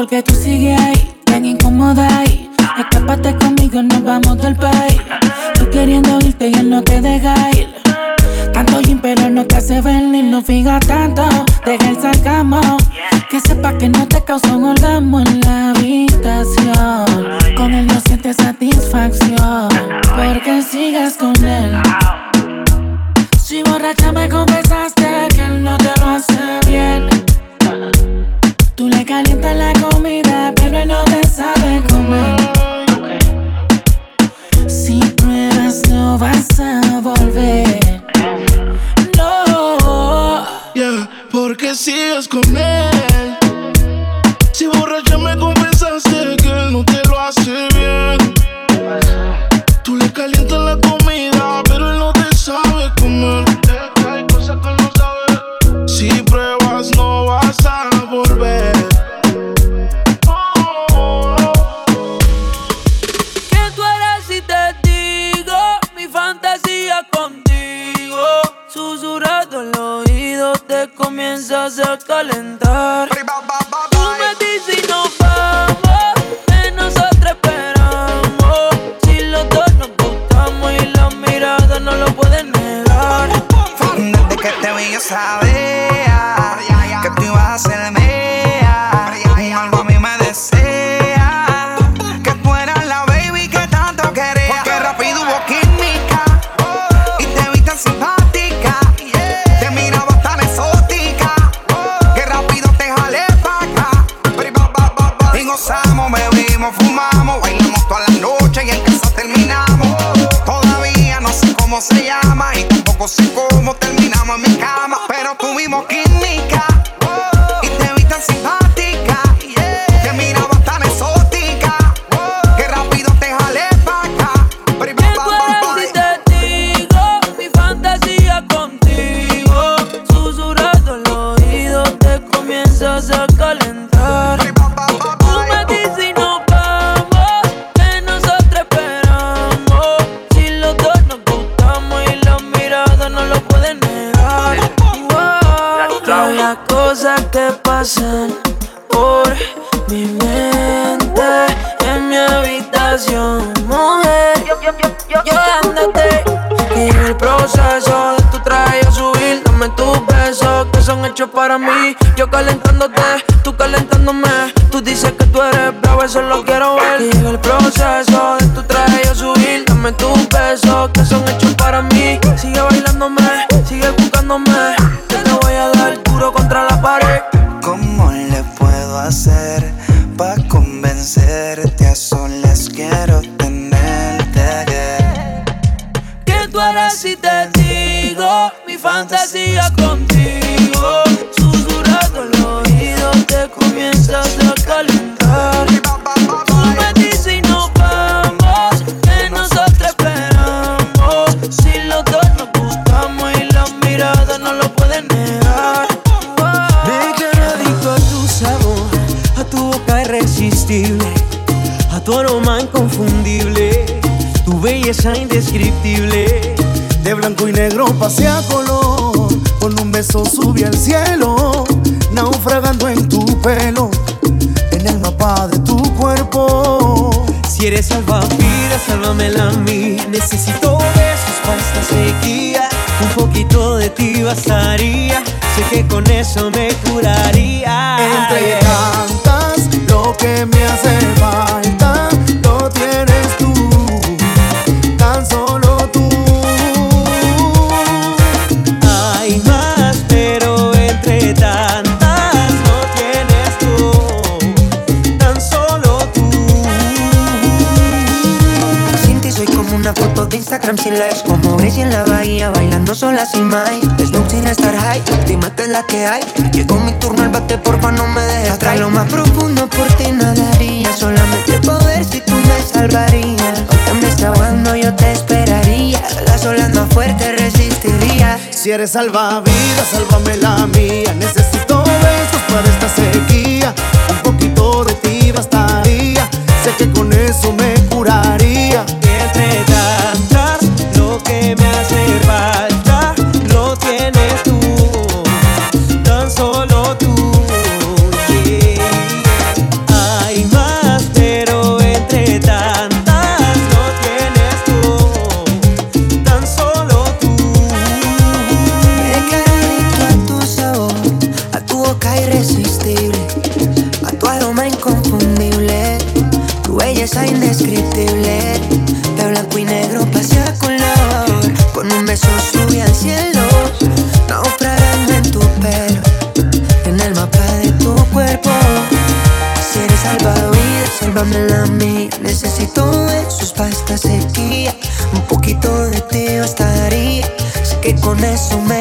[SPEAKER 2] porque tú sigues ahí,
[SPEAKER 13] tan incómoda ahí. Escápate conmigo, nos vamos del país. Tú queriendo irte y él no te deja ir. Tanto gym, pero no te hace ver ni no fija tanto. Deja el sacamo. Que sepa que no te causó un orgasmo en la habitación. Con él no sientes satisfacción. Porque sigas con él. Si borracha me confesaste que él no te lo hace bien. Tú le calientas la comida, pero no te sabe comer. Si pruebas, no vas a volver. No.
[SPEAKER 2] Yeah, porque sigues con él. Si borracha me confesaste que
[SPEAKER 27] no
[SPEAKER 28] te te
[SPEAKER 27] comienzas a calentar. para mí. Yo calentándote, tú calentándome. Tú dices que tú eres bravo, eso lo quiero ver. Y llega el proceso de
[SPEAKER 3] sé que con eso me curaría.
[SPEAKER 7] Entre tantas, lo que me hace falta lo tienes tú, tan solo tú.
[SPEAKER 3] Hay más, pero entre tantas lo tienes tú, tan solo tú.
[SPEAKER 29] Sin ti soy como una foto de Instagram sin likes, como Grecia en la bahía bailando sola sin más Dime que es la que hay. Llegó mi turno al bate, porfa, no me dejes atrás. Lo más profundo por ti nadaría. Solamente poder si tú me salvarías. Aunque me está ahogando, yo te esperaría. Las olas más fuertes resistiría.
[SPEAKER 7] Si eres salvavidas, sálvame la mía. Necesito besos para esta sequía. Un poquito de ti bastaría. Sé que con eso me curaría.
[SPEAKER 8] eso
[SPEAKER 30] me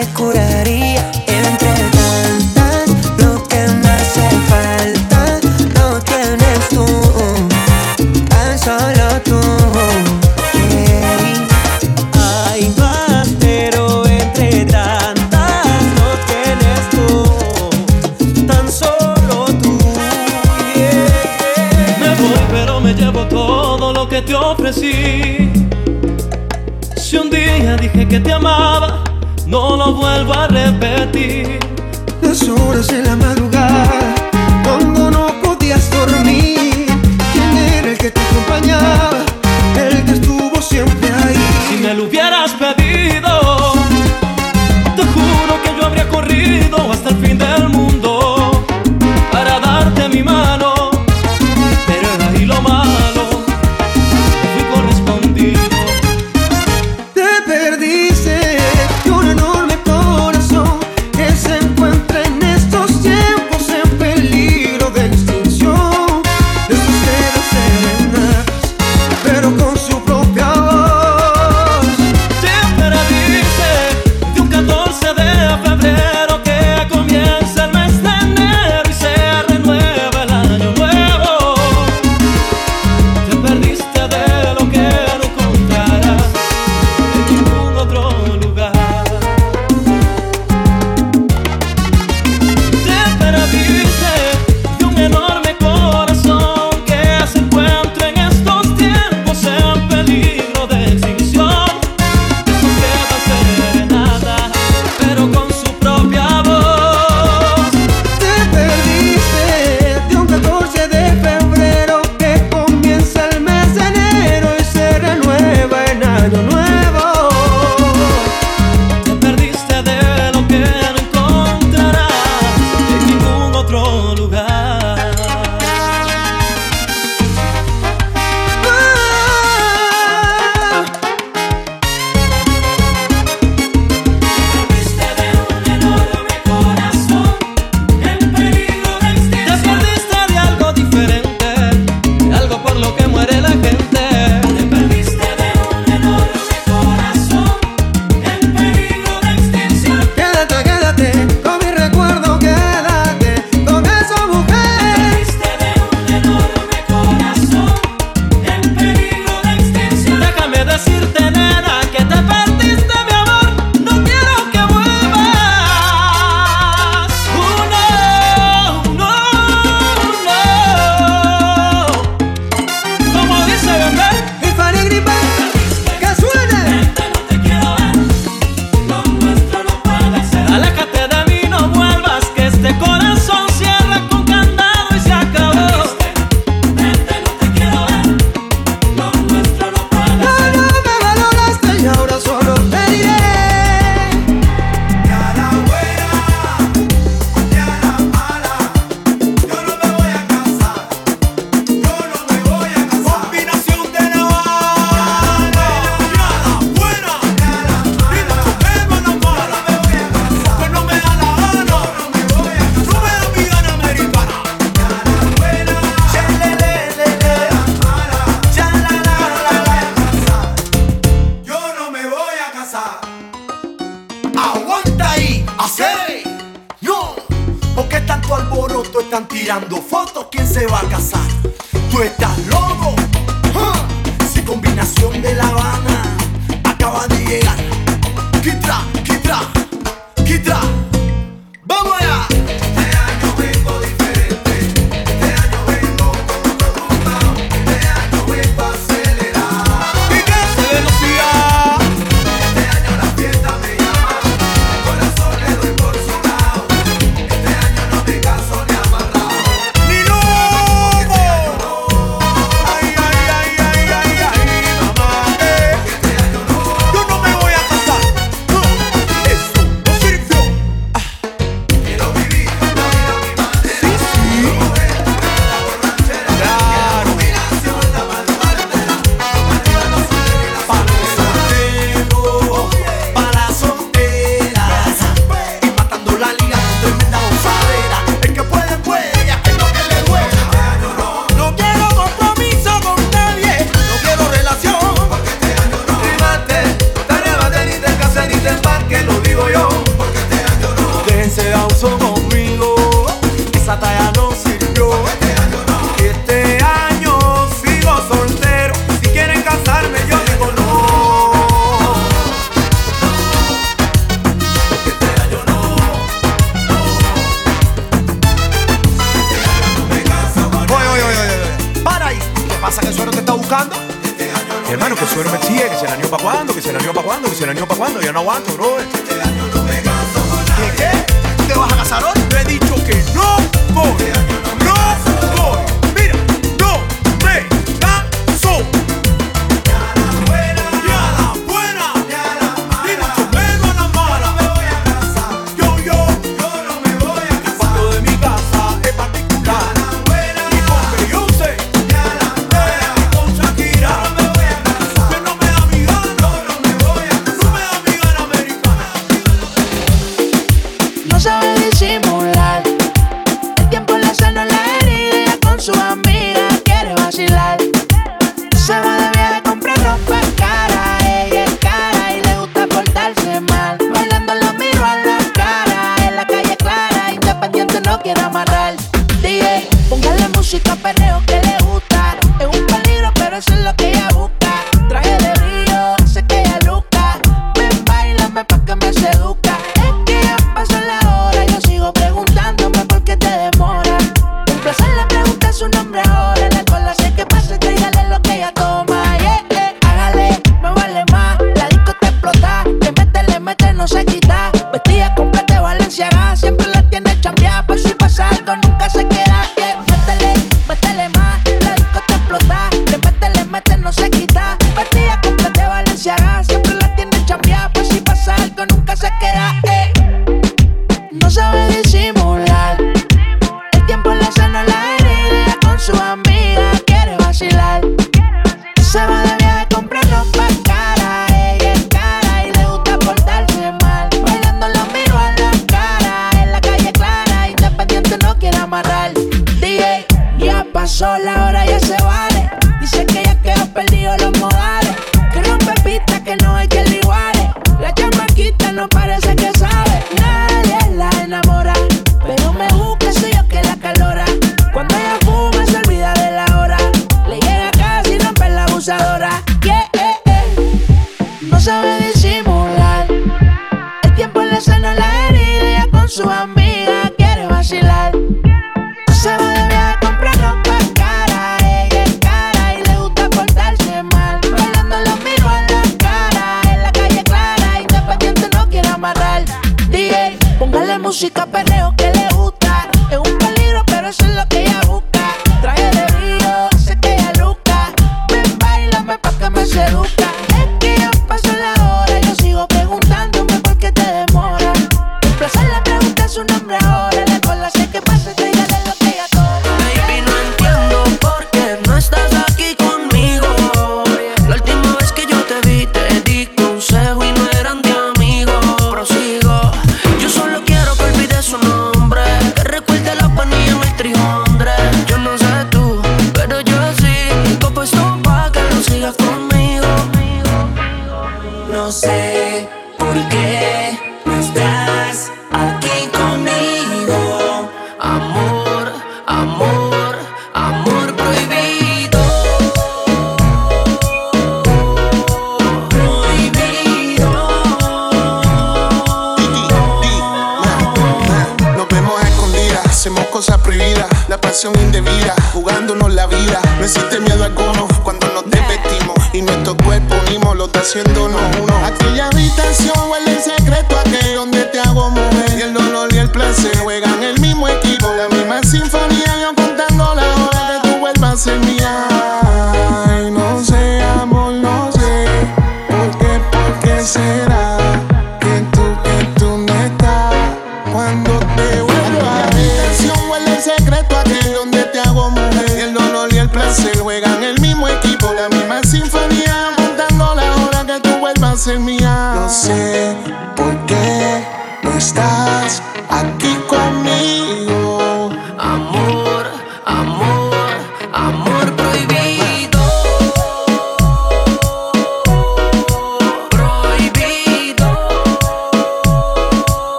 [SPEAKER 5] música perreo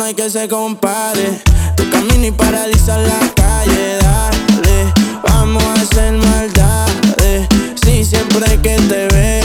[SPEAKER 5] no hay que se
[SPEAKER 8] compare. Tu camino y paradiso en la calle, dale. Vamos a hacer maldades. Sí, siempre que te veo,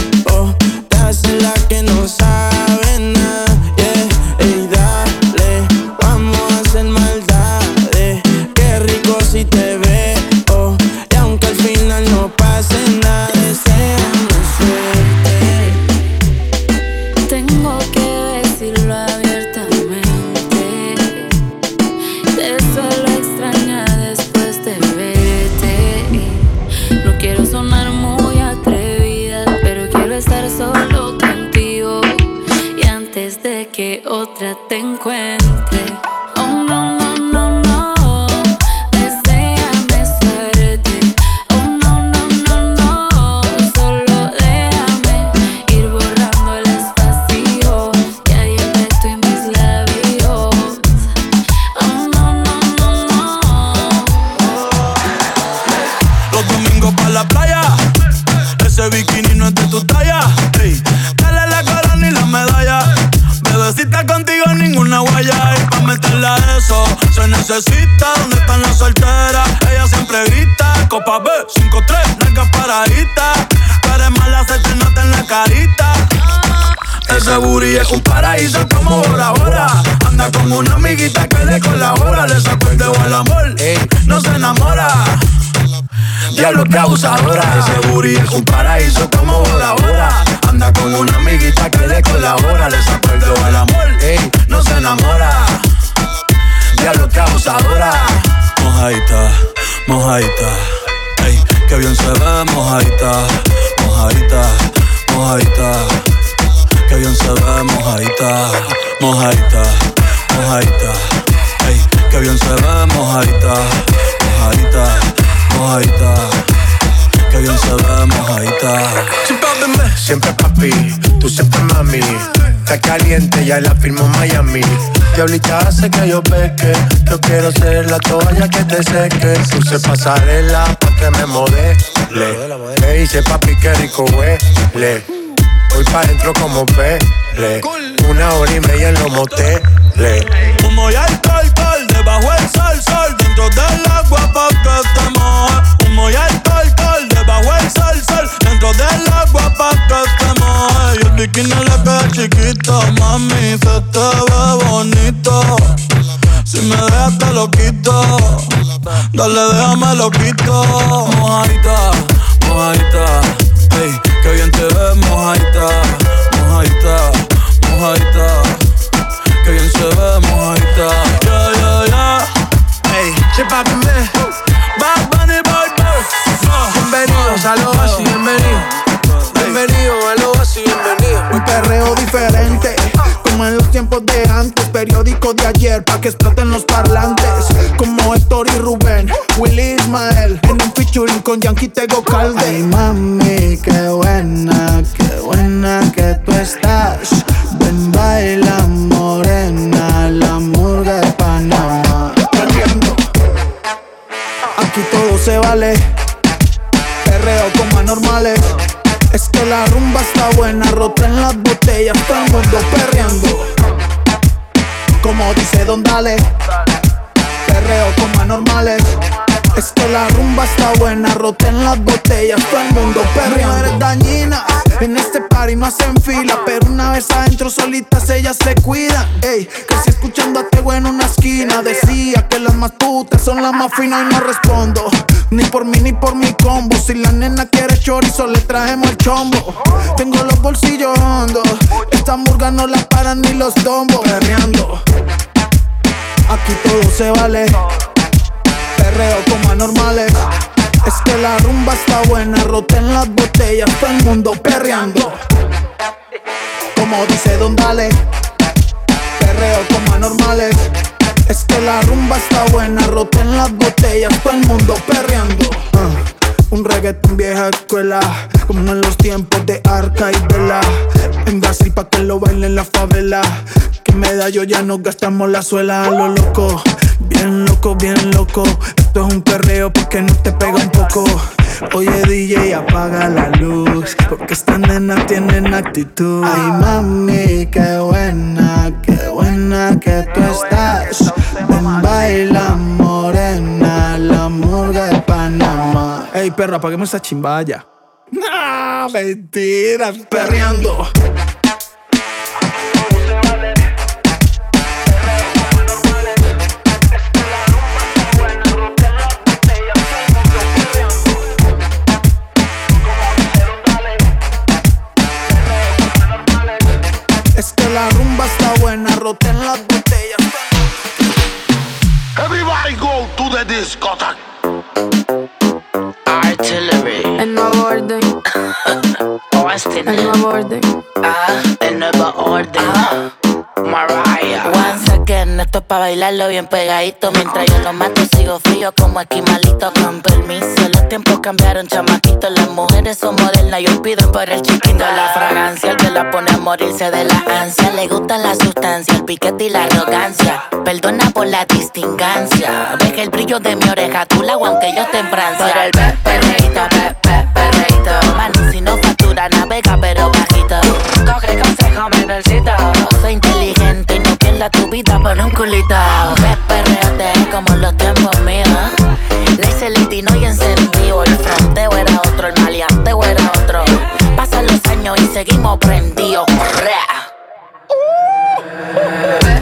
[SPEAKER 9] ya la firmo Miami. Diablita hace que yo peque. Yo quiero ser la toalla que te seque. Puse pasarela pa' que me modele. Me dice papi que rico huele. Voy pa' dentro como pele. Una hora y media en los moteles.
[SPEAKER 8] Humo y alcohol, alcohol, debajo el sol, sol, dentro del agua pa' que te moje. Humo y alcohol, alcohol, debajo el sol, sol, dentro del agua pa' que te bikini le queda chiquito, mami, se te ve bonito. Si me dejas te lo quito, dale déjame lo quito. Mojadita, mojadita, ey, que bien te ves mojadita, mojadita, mojadita. Que bien se ve mojadita, yeah, yeah, yeah.
[SPEAKER 9] Ey, che papi.
[SPEAKER 8] Bad Bunny, boy.
[SPEAKER 9] Bienvenidos a lo
[SPEAKER 31] tiempos de antes, periódico de ayer, pa' que exploten los parlantes. Como Héctor y Rubén, Willy Ismael, en un featuring con Yankee Tego Calde. Ay, mami, qué buena, qué buena que tú estás. Ven, baila morena, la murga de Panamá. Aquí todo se vale, perreo como anormales. Es que la rumba está buena, rota en las botellas, todo el mundo perreando. Como dice Don Dale, perreo como anormales. Es que la rumba está buena, rota en las botellas, todo el mundo perreando. eres dañina, en este party no hacen fila, pero una vez adentro solitas ellas se cuidan. Ey, crecí escuchando a Tego en una esquina, decía que las más putas son las más finas y no respondo. Ni por mí ni por mi combo, si la nena quiere chorizo le traemos el chombo. Tengo los bolsillos hondos, esta murga no la paran ni los tombos. Perreando, aquí todo se vale perreo como anormales. Es que la rumba está buena, rota en las botellas, todo el mundo perreando. Como dice Don Dale, perreo como anormales. Es que la rumba está buena, rota en las botellas, todo el mundo perreando. Un reggaetón vieja escuela, como en los tiempos de Arca y Vela. En Brasil pa' que lo bailen en la favela. Que medallo ya no gastamos la suela a lo loco. Bien loco, bien loco. Esto es un perreo porque no te pega un poco. Oye DJ, apaga la luz, porque estas nenas tienen actitud. Ay mami, qué buena, qué buena que tú estás. Ven baila morena, la murga de Panamá. Perra, apaguemos esa chimbaya. No, mentira, perreando.
[SPEAKER 32] Austin.
[SPEAKER 33] El nuevo orden.
[SPEAKER 32] Ah, el nuevo orden. Mariah.
[SPEAKER 34] Once again, esto es pa' bailarlo bien pegadito. Mientras yo lo mato, sigo frío como aquí malito. Con permiso, los tiempos cambiaron, chamaquito. Las mujeres son modernas y piden por el chiquito. La fragancia, el que la pone a morirse de la ansia. Le gusta la sustancia, el piquete y la arrogancia. Perdona por la distingancia. Deja el brillo de mi oreja, tú la aunque yo esté en Francia. Por el pe- perreíto, pe- pe- perreíto. Man, si no factura, navega, pero bajito. Coge consejo, menorcito. Pierda tu vida por un culito. Ve, perreate como los tiempos míos. Le hice litino y encendido. El fronteo era otro, el maleanteo era otro. Pasan los años y seguimos prendidos.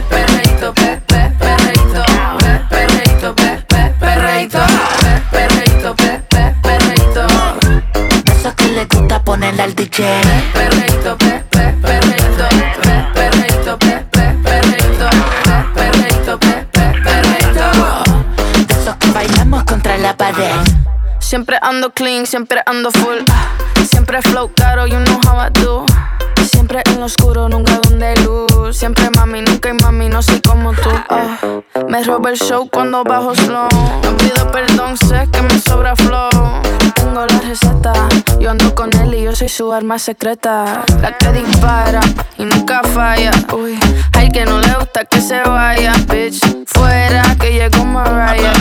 [SPEAKER 33] Perreito, pe, pe, perreito, pe, perreito, pe, pe, perreito, pe, perreito, pe, pe, perreito.
[SPEAKER 34] Eso que le gusta ponerle al DJ.
[SPEAKER 33] Perreito, pe, Siempre ando clean, siempre ando full. ah, Siempre flow caro, you know how I do. Siempre en lo oscuro, nunca donde hay luz. Siempre mami, nunca hay mami, no soy como tú. ah. Me roba el show cuando bajo slow. No pido perdón, sé que me sobra flow. Tengo la receta, yo ando con él y yo soy su arma secreta. La que dispara y nunca falla. Uy, al que no le gusta que se vaya, bitch. Fuera que llegó Mariah.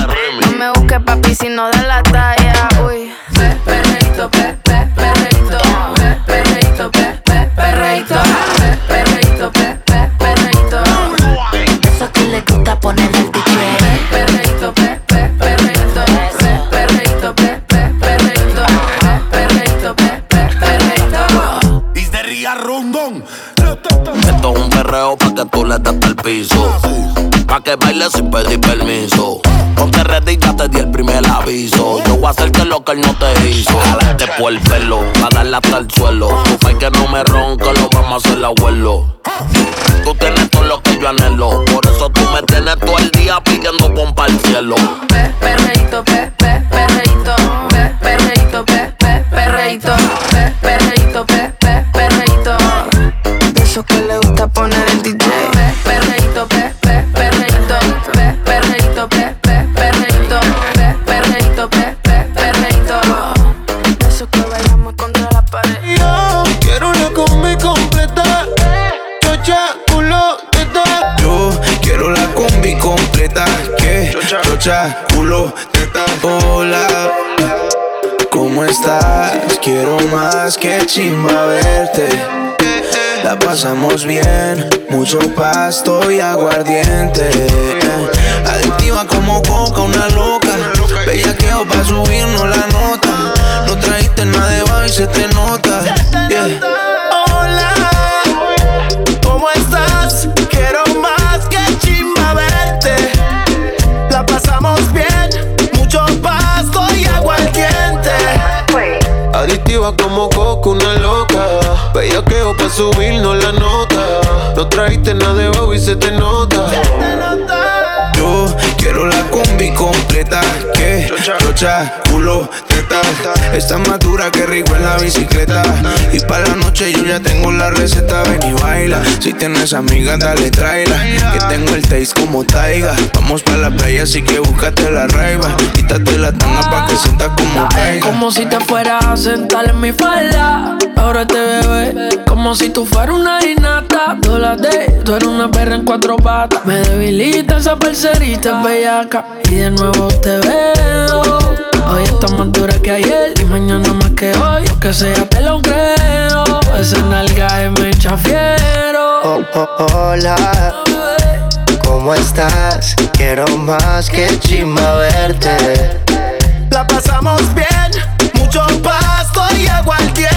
[SPEAKER 33] No me busques papi si no da la talla. Uy, pe, perreito, pe, pe, perreito, pe, perreito, pe, pe, perreito, pe, perreito, pe, pe, perreito.
[SPEAKER 34] Eso que le gusta ponerle al DJ.
[SPEAKER 33] Perreito, pe, pe, perreito, pe, perreito, pe, pe, perreito, pe, perreito, pe, pe, perreito.
[SPEAKER 35] Desde Ría Rondón.
[SPEAKER 14] Esto es un perreo pa' que tú le des al piso. Pa' que bailes sin pedir permiso. Ponte ready, ya te di el primer aviso. Yo voy a hacer que lo que él no te hizo. Por el pelo, pa' darle hasta el suelo. Tu que no me ronca, lo vamos a hacer abuelo. Tú tienes todo lo que yo anhelo. Por eso tú me tienes todo el día pidiendo pompa al cielo.
[SPEAKER 33] Pe, perreito, pe, pe, perreito, pe, perreito, pe, pe, perreito, pe, perreito, pe, pe, perreito. De esos que le
[SPEAKER 12] completa. Que chocha, culo, teta. Hola. ¿Cómo estás? Quiero más que chimba verte. La pasamos bien, mucho pasto y aguardiente. Adictiva como coca, una loca.
[SPEAKER 11] Como coco, una loca. Bellaqueo pa' subirnos la nota. No trajiste nada de bajo y se te nota.
[SPEAKER 12] Quiero la combi completa. Que chocha, culo, teta. Está más dura que rico en la bicicleta. Y para la noche yo ya tengo la receta. Ven y baila. Si tienes amigas, dale tráela. Que tengo el taste como taiga. Vamos para la playa, así que búscate la raiva. Quítate la tanga pa' que sientas como caiga.
[SPEAKER 27] Como si te fueras a sentar en mi falda. Ahora te bebé. Como si tú fueras una inata. Dólate, tú eres una perra en cuatro patas. Me debilita esa parcerita bellaca. Y de nuevo te veo. Hoy está más dura que ayer. Y mañana más que hoy. Que sea te lo creo. Esa nalga es me echa fiero.
[SPEAKER 36] Oh, oh, hola, ¿cómo estás? Quiero más que chimba verte.
[SPEAKER 37] La pasamos bien, mucho pasto y aguardiente.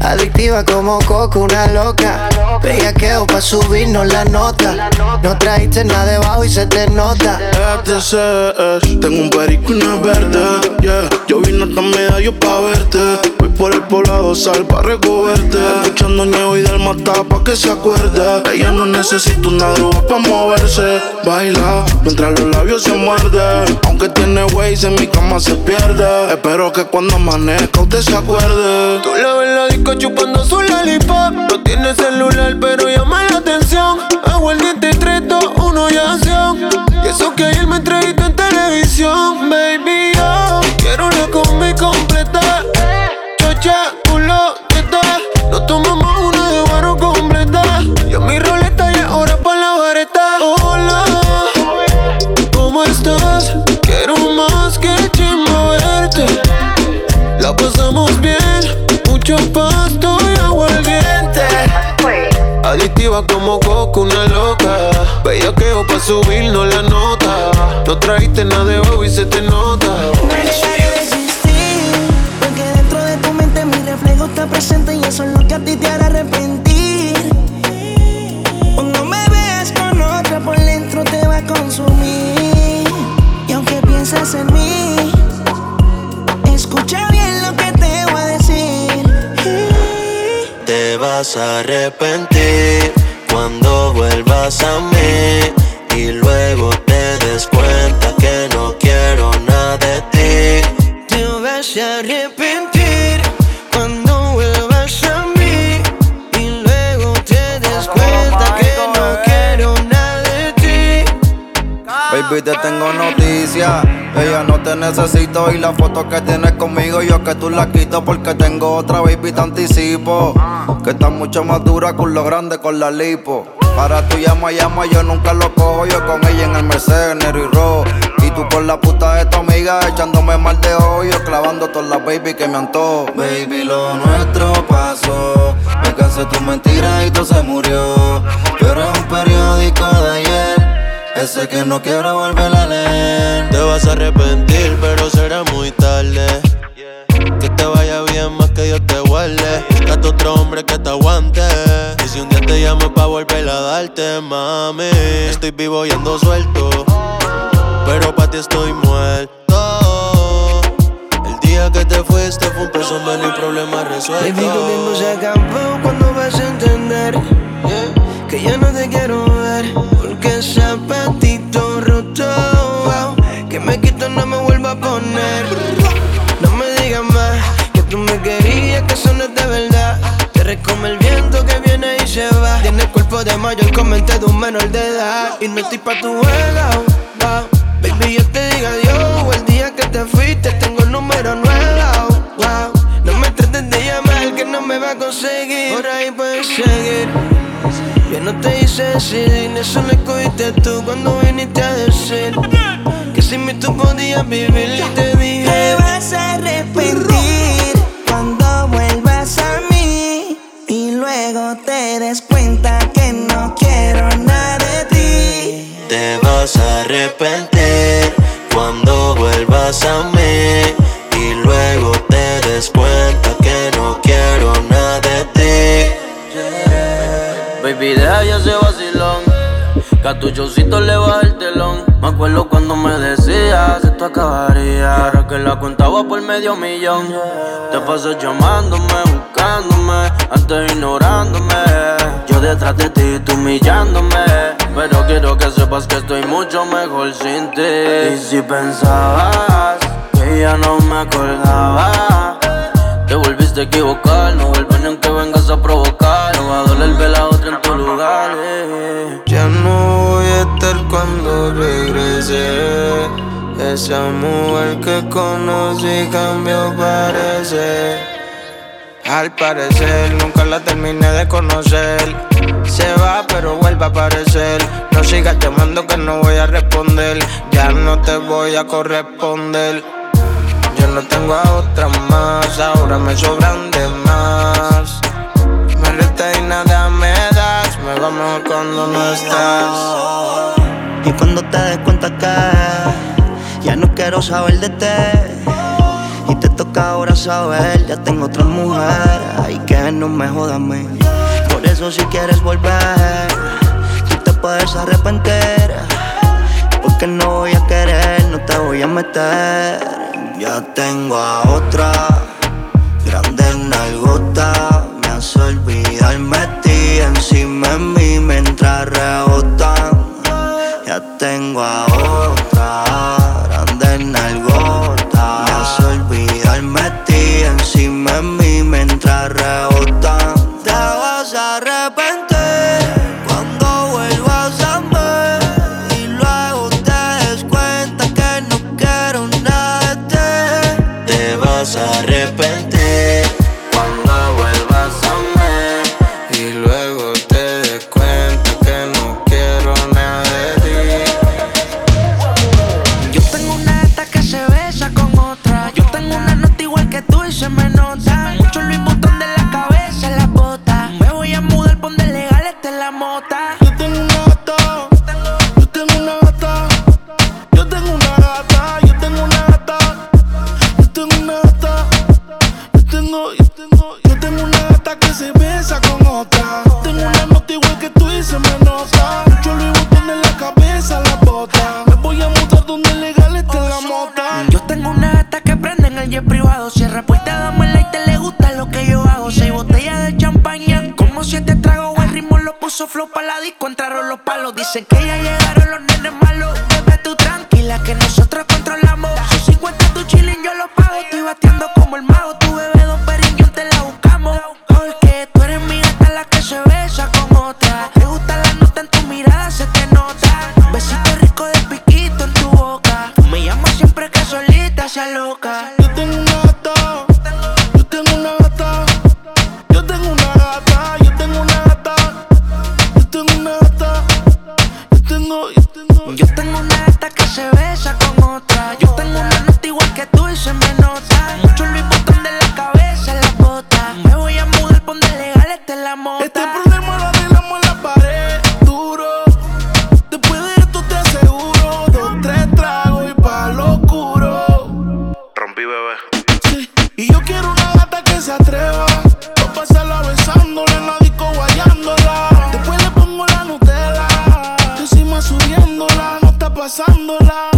[SPEAKER 36] Adictiva como coco, una loca. Bellaqueo pa' subirnos la nota. No trajiste nada debajo y se te nota.
[SPEAKER 2] ETCs, tengo un perico y una verde, yeah. Yo vine hasta medallo pa' verte. Voy por el poblado sal pa' recogerte. Escuchando ñevo y del mata pa' que se acuerde. Ella no necesita una droga pa' moverse. Baila mientras los labios se muerden. Aunque tiene ways en mi cama se pierde. Espero que cuando amanezca usted se acuerde.
[SPEAKER 11] Tú la ves la disco chupando su lollipop. No tiene celular, pero llama la atención. Hago el diente 3, 2, 1 y acción. Y eso que ayer me entrevistó en televisión. Baby, yo quiero una combi completa. Chocha, Adictiva como coco, una loca. Bellaqueo pa' subirnos la nota. No trajiste nada de bajo y se te nota.
[SPEAKER 3] Porque dentro de tu mente mi reflejo está presente y eso es lo que a ti te hará arrepentir. Cuando me veas con otra por dentro te va a consumir. Y aunque pienses en mí,
[SPEAKER 36] vas a arrepentir cuando vuelvas a mí. Y luego te des cuenta que no quiero nada de ti.
[SPEAKER 3] Te vas a arrepentir
[SPEAKER 1] Baby, te tengo noticias. Ella no te necesito y la foto que tienes conmigo yo que tú la quito porque tengo otra baby te anticipo. Que está mucho más dura con lo grande con la lipo. Para tu llama, llama, yo nunca lo cojo. Yo con ella en el Mercedes, negro y rojo. Y tú por la puta de tu amiga echándome mal de ojo. Yo clavando todas las baby que me antojo. Baby, lo nuestro pasó. Me cansé tu mentira y todo se murió. Pero es un periódico de ayer. Ese que no quiero volver a leer.
[SPEAKER 11] Te vas a arrepentir, pero será muy tarde. Que te vaya bien más que Dios te guarde. Buscate otro hombre que te aguante. Y si un día te llamo pa' volver a darte, mami. Estoy vivo y ando suelto. Pero pa' ti estoy muerto. El día que te fuiste fue un peso menos y problema resuelto.
[SPEAKER 3] Baby, tu tiempo se acabó cuando vas a entender que ya no te quiero ver. Porque zapatito roto que me quito no me vuelva a poner. No me digas más que tú me querías, que eso no es de verdad. Te recome el viento que viene y se va. Tienes cuerpo de mayor, comenté de un menor de edad. Y no estoy pa' tu juego. wow. Baby, yo te diga adiós. El día que te fuiste, tengo el número nuevo. Wow. No me trates de llamar, que no me va a conseguir. Por ahí puedes seguir no te hice decir Ni eso lo escogiste tú cuando viniste a decir Que sin mí tú podías vivir y te dije
[SPEAKER 38] Te vas a arrepentir
[SPEAKER 39] cuando vuelvas a mí Y luego te des cuenta que no quiero nada de ti.
[SPEAKER 3] Te vas a arrepentir cuando vuelvas a mí Y luego te des cuenta
[SPEAKER 40] Baby, deja ya ese vacilón. Que le baja el telón. Me acuerdo cuando me decías esto acabaría. Ahora que la contaba por medio millón. Te pasas llamándome, buscándome, antes ignorándome. Yo detrás de ti, tú humillándome. Pero quiero que sepas que estoy mucho mejor sin ti. Y si pensabas que ya no me acordaba. Te volviste a equivocar, no vuelves ni aunque vengas a provocar. No va a doler ver a otra en tu lugar. eh.
[SPEAKER 41] Ya no voy a estar cuando regrese. Esa mujer que conocí cambió parece. Al parecer nunca la terminé de conocer. Se va pero vuelve a aparecer. No sigas llamando que no voy a responder. Ya no te voy a corresponder. No tengo a otra más, ahora me sobran de más. Me resta y nada me das, me va mejor cuando no estás.
[SPEAKER 3] Y cuando te des cuenta que ya no quiero saber de ti. Y te toca ahora saber, ya tengo otra mujer. Ay, que no me jodas a mí. Por eso si quieres volver, tú te puedes arrepentir. Porque no voy a querer, no te voy a meter. Ya tengo a otra, grande nalgota. Me hace olvidarme de ti, encima de mí mientras rebotan. Ya tengo a otra,
[SPEAKER 7] puso flow pa' la disco, entraron los palos. Dicen que ya llegaron los nenes malos. Bebé, tú tranquila, que nosotros controlamos. Son 50 tu chilling, yo lo pago. Estoy bateando como el mago.
[SPEAKER 12] pasándola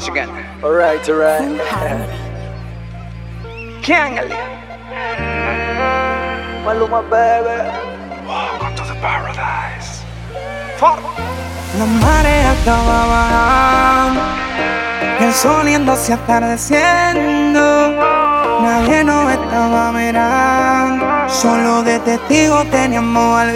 [SPEAKER 12] once again. All right, all right. Kangali. Maluma, baby.
[SPEAKER 42] Welcome to the paradise. For.
[SPEAKER 12] La marea estaba bajando, el sol yéndose atardeciendo, nadie nos estaba mirando, solo de testigo teníamos al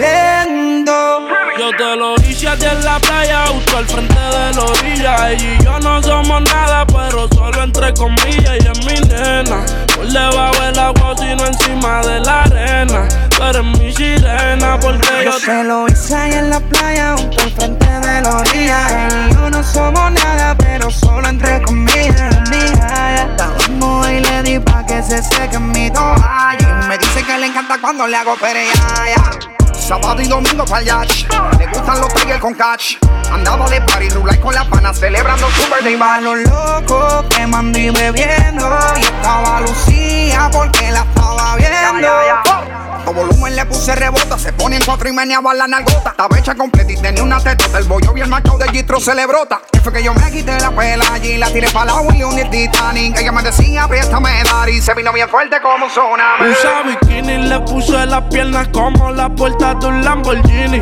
[SPEAKER 43] yo te lo hice a ti en la playa, justo al frente de la orilla. Ella y yo no somos nada, pero solo entre comillas. y es mi nena. Por debajo del agua, sino encima de la arena. Pero eres mi sirena, porque yo.
[SPEAKER 12] Yo te lo hice ahí en la playa, justo al frente de la orilla. Ella y yo no somos nada, pero solo entre comillas. y es Mira, ya y le di pa' que se seque en mi toalla. Me dice que le encanta cuando le hago pereaya.
[SPEAKER 42] Sábado y domingo pa'l yash. Le gustan los tigres con catch. Andaba de party, rular con las panas, celebrando su birthday
[SPEAKER 12] man. los locos que mandí bebiendo. Y estaba Lucía porque la estaba viendo alto
[SPEAKER 42] volumen le puse rebota. Se pone en cuatro y meneaba la nalgota. Estaba hecha completa y tenía una teta. El bollo y el macho de Gistro se le brota. Y fue que yo me quité la pela allí. La tiré para la Willy un Titanic. Ella me decía, apriétame, Dari. Se vino bien fuerte como un tsunami.
[SPEAKER 8] Usa bikini, le puse las piernas como la puerta de un Lamborghini.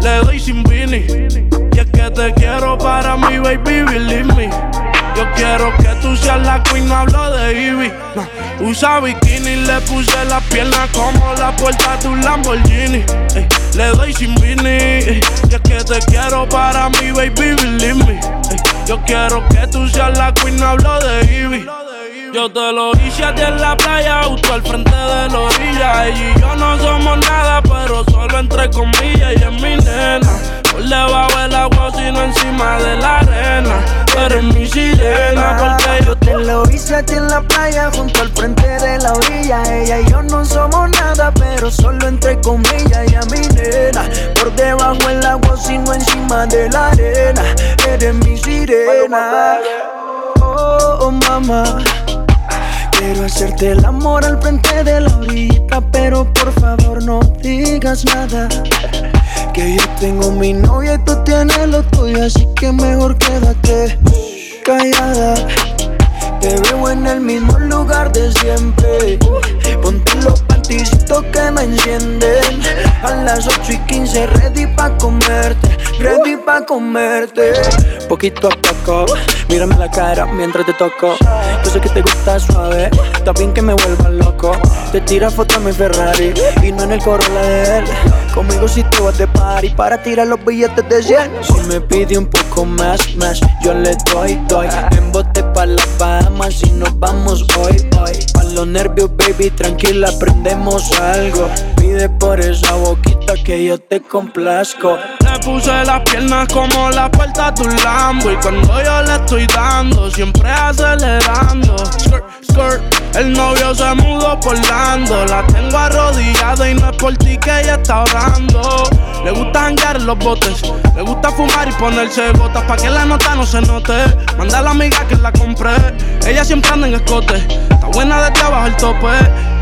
[SPEAKER 8] Le doy sin vini. Y es que te quiero para mi baby, believe me. Yo quiero que tú seas la queen, no hablo de Ivy. Usa bikini, le puse las piernas como la puerta de un Lamborghini. le doy sin vini. Y es que te quiero para mi baby, believe me. yo quiero que tú seas la queen, no hablo de Ivy. Yo te lo hice a ti en la playa, justo al frente de la orilla. Ella y yo no somos nada, pero solo entre comillas. Y es mi nena, debajo del agua, sino encima de la arena. Eres mi sirena, porque yo
[SPEAKER 12] te lo hice a ti en la playa, junto al frente de la orilla. Ella y yo no somos nada, pero solo entre comillas. Y es mi nena, por debajo del agua, sino encima de la arena. Eres mi sirena. Oh, oh mamá. Quiero hacerte el amor al frente de la orilla, pero por favor no digas nada. Que yo tengo mi novia y tú tienes lo tuyo, así que mejor quédate callada. Te veo en el mismo lugar de siempre. Ponte los panticitos que me encienden. A las 8 y 15, ready pa' comerte. Ready pa' comerte. Poquito a poco, mírame la cara mientras te toco. Yo sé que te gusta suave, también que me vuelva loco. Te tira foto a mi Ferrari y no en el Corolla de él. Conmigo si te vas de party para tirar los billetes de 100. Si me pide un poco más, más, yo le doy, doy. En bote pa' la fama si nos vamos hoy, hoy. Pa' los nervios, baby, tranquila, aprendemos algo. Pide por esa boquita que yo te complazco.
[SPEAKER 8] Le puse las piernas como la puerta de un Lambo. Y cuando yo le estoy dando, siempre acelerando. Skirt, skirt, el novio se mudó por Lando. La tengo arrodillada y no es por ti que ella está orando. Le gusta hangar los botes, le gusta fumar y ponerse gotas pa' que la nota no se note. Manda a la amiga que la compré, ella siempre anda en escote. Está buena desde abajo el tope,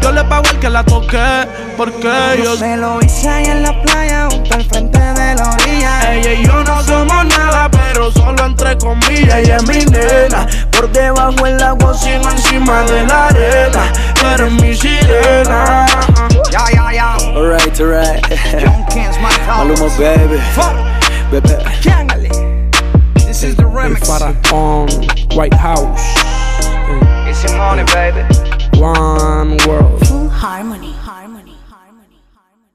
[SPEAKER 8] yo le pago el que la toque, porque yo
[SPEAKER 12] me lo hice ahí en la playa, junto al frente de la orilla.
[SPEAKER 8] Ella y yo no somos nada, pero solo entre comillas. Ella es mi nena,
[SPEAKER 12] por debajo el agua, sino
[SPEAKER 8] encima de la arena. Pero mi sirena.
[SPEAKER 42] Ya, ya, ya.
[SPEAKER 12] Alright, alright.
[SPEAKER 42] John King's my
[SPEAKER 12] Maluma, baby.
[SPEAKER 42] Fuck.
[SPEAKER 12] Baby.
[SPEAKER 42] This is the remix.
[SPEAKER 8] Para on White House.
[SPEAKER 42] It's money, baby.
[SPEAKER 8] One world.
[SPEAKER 44] Full harmony.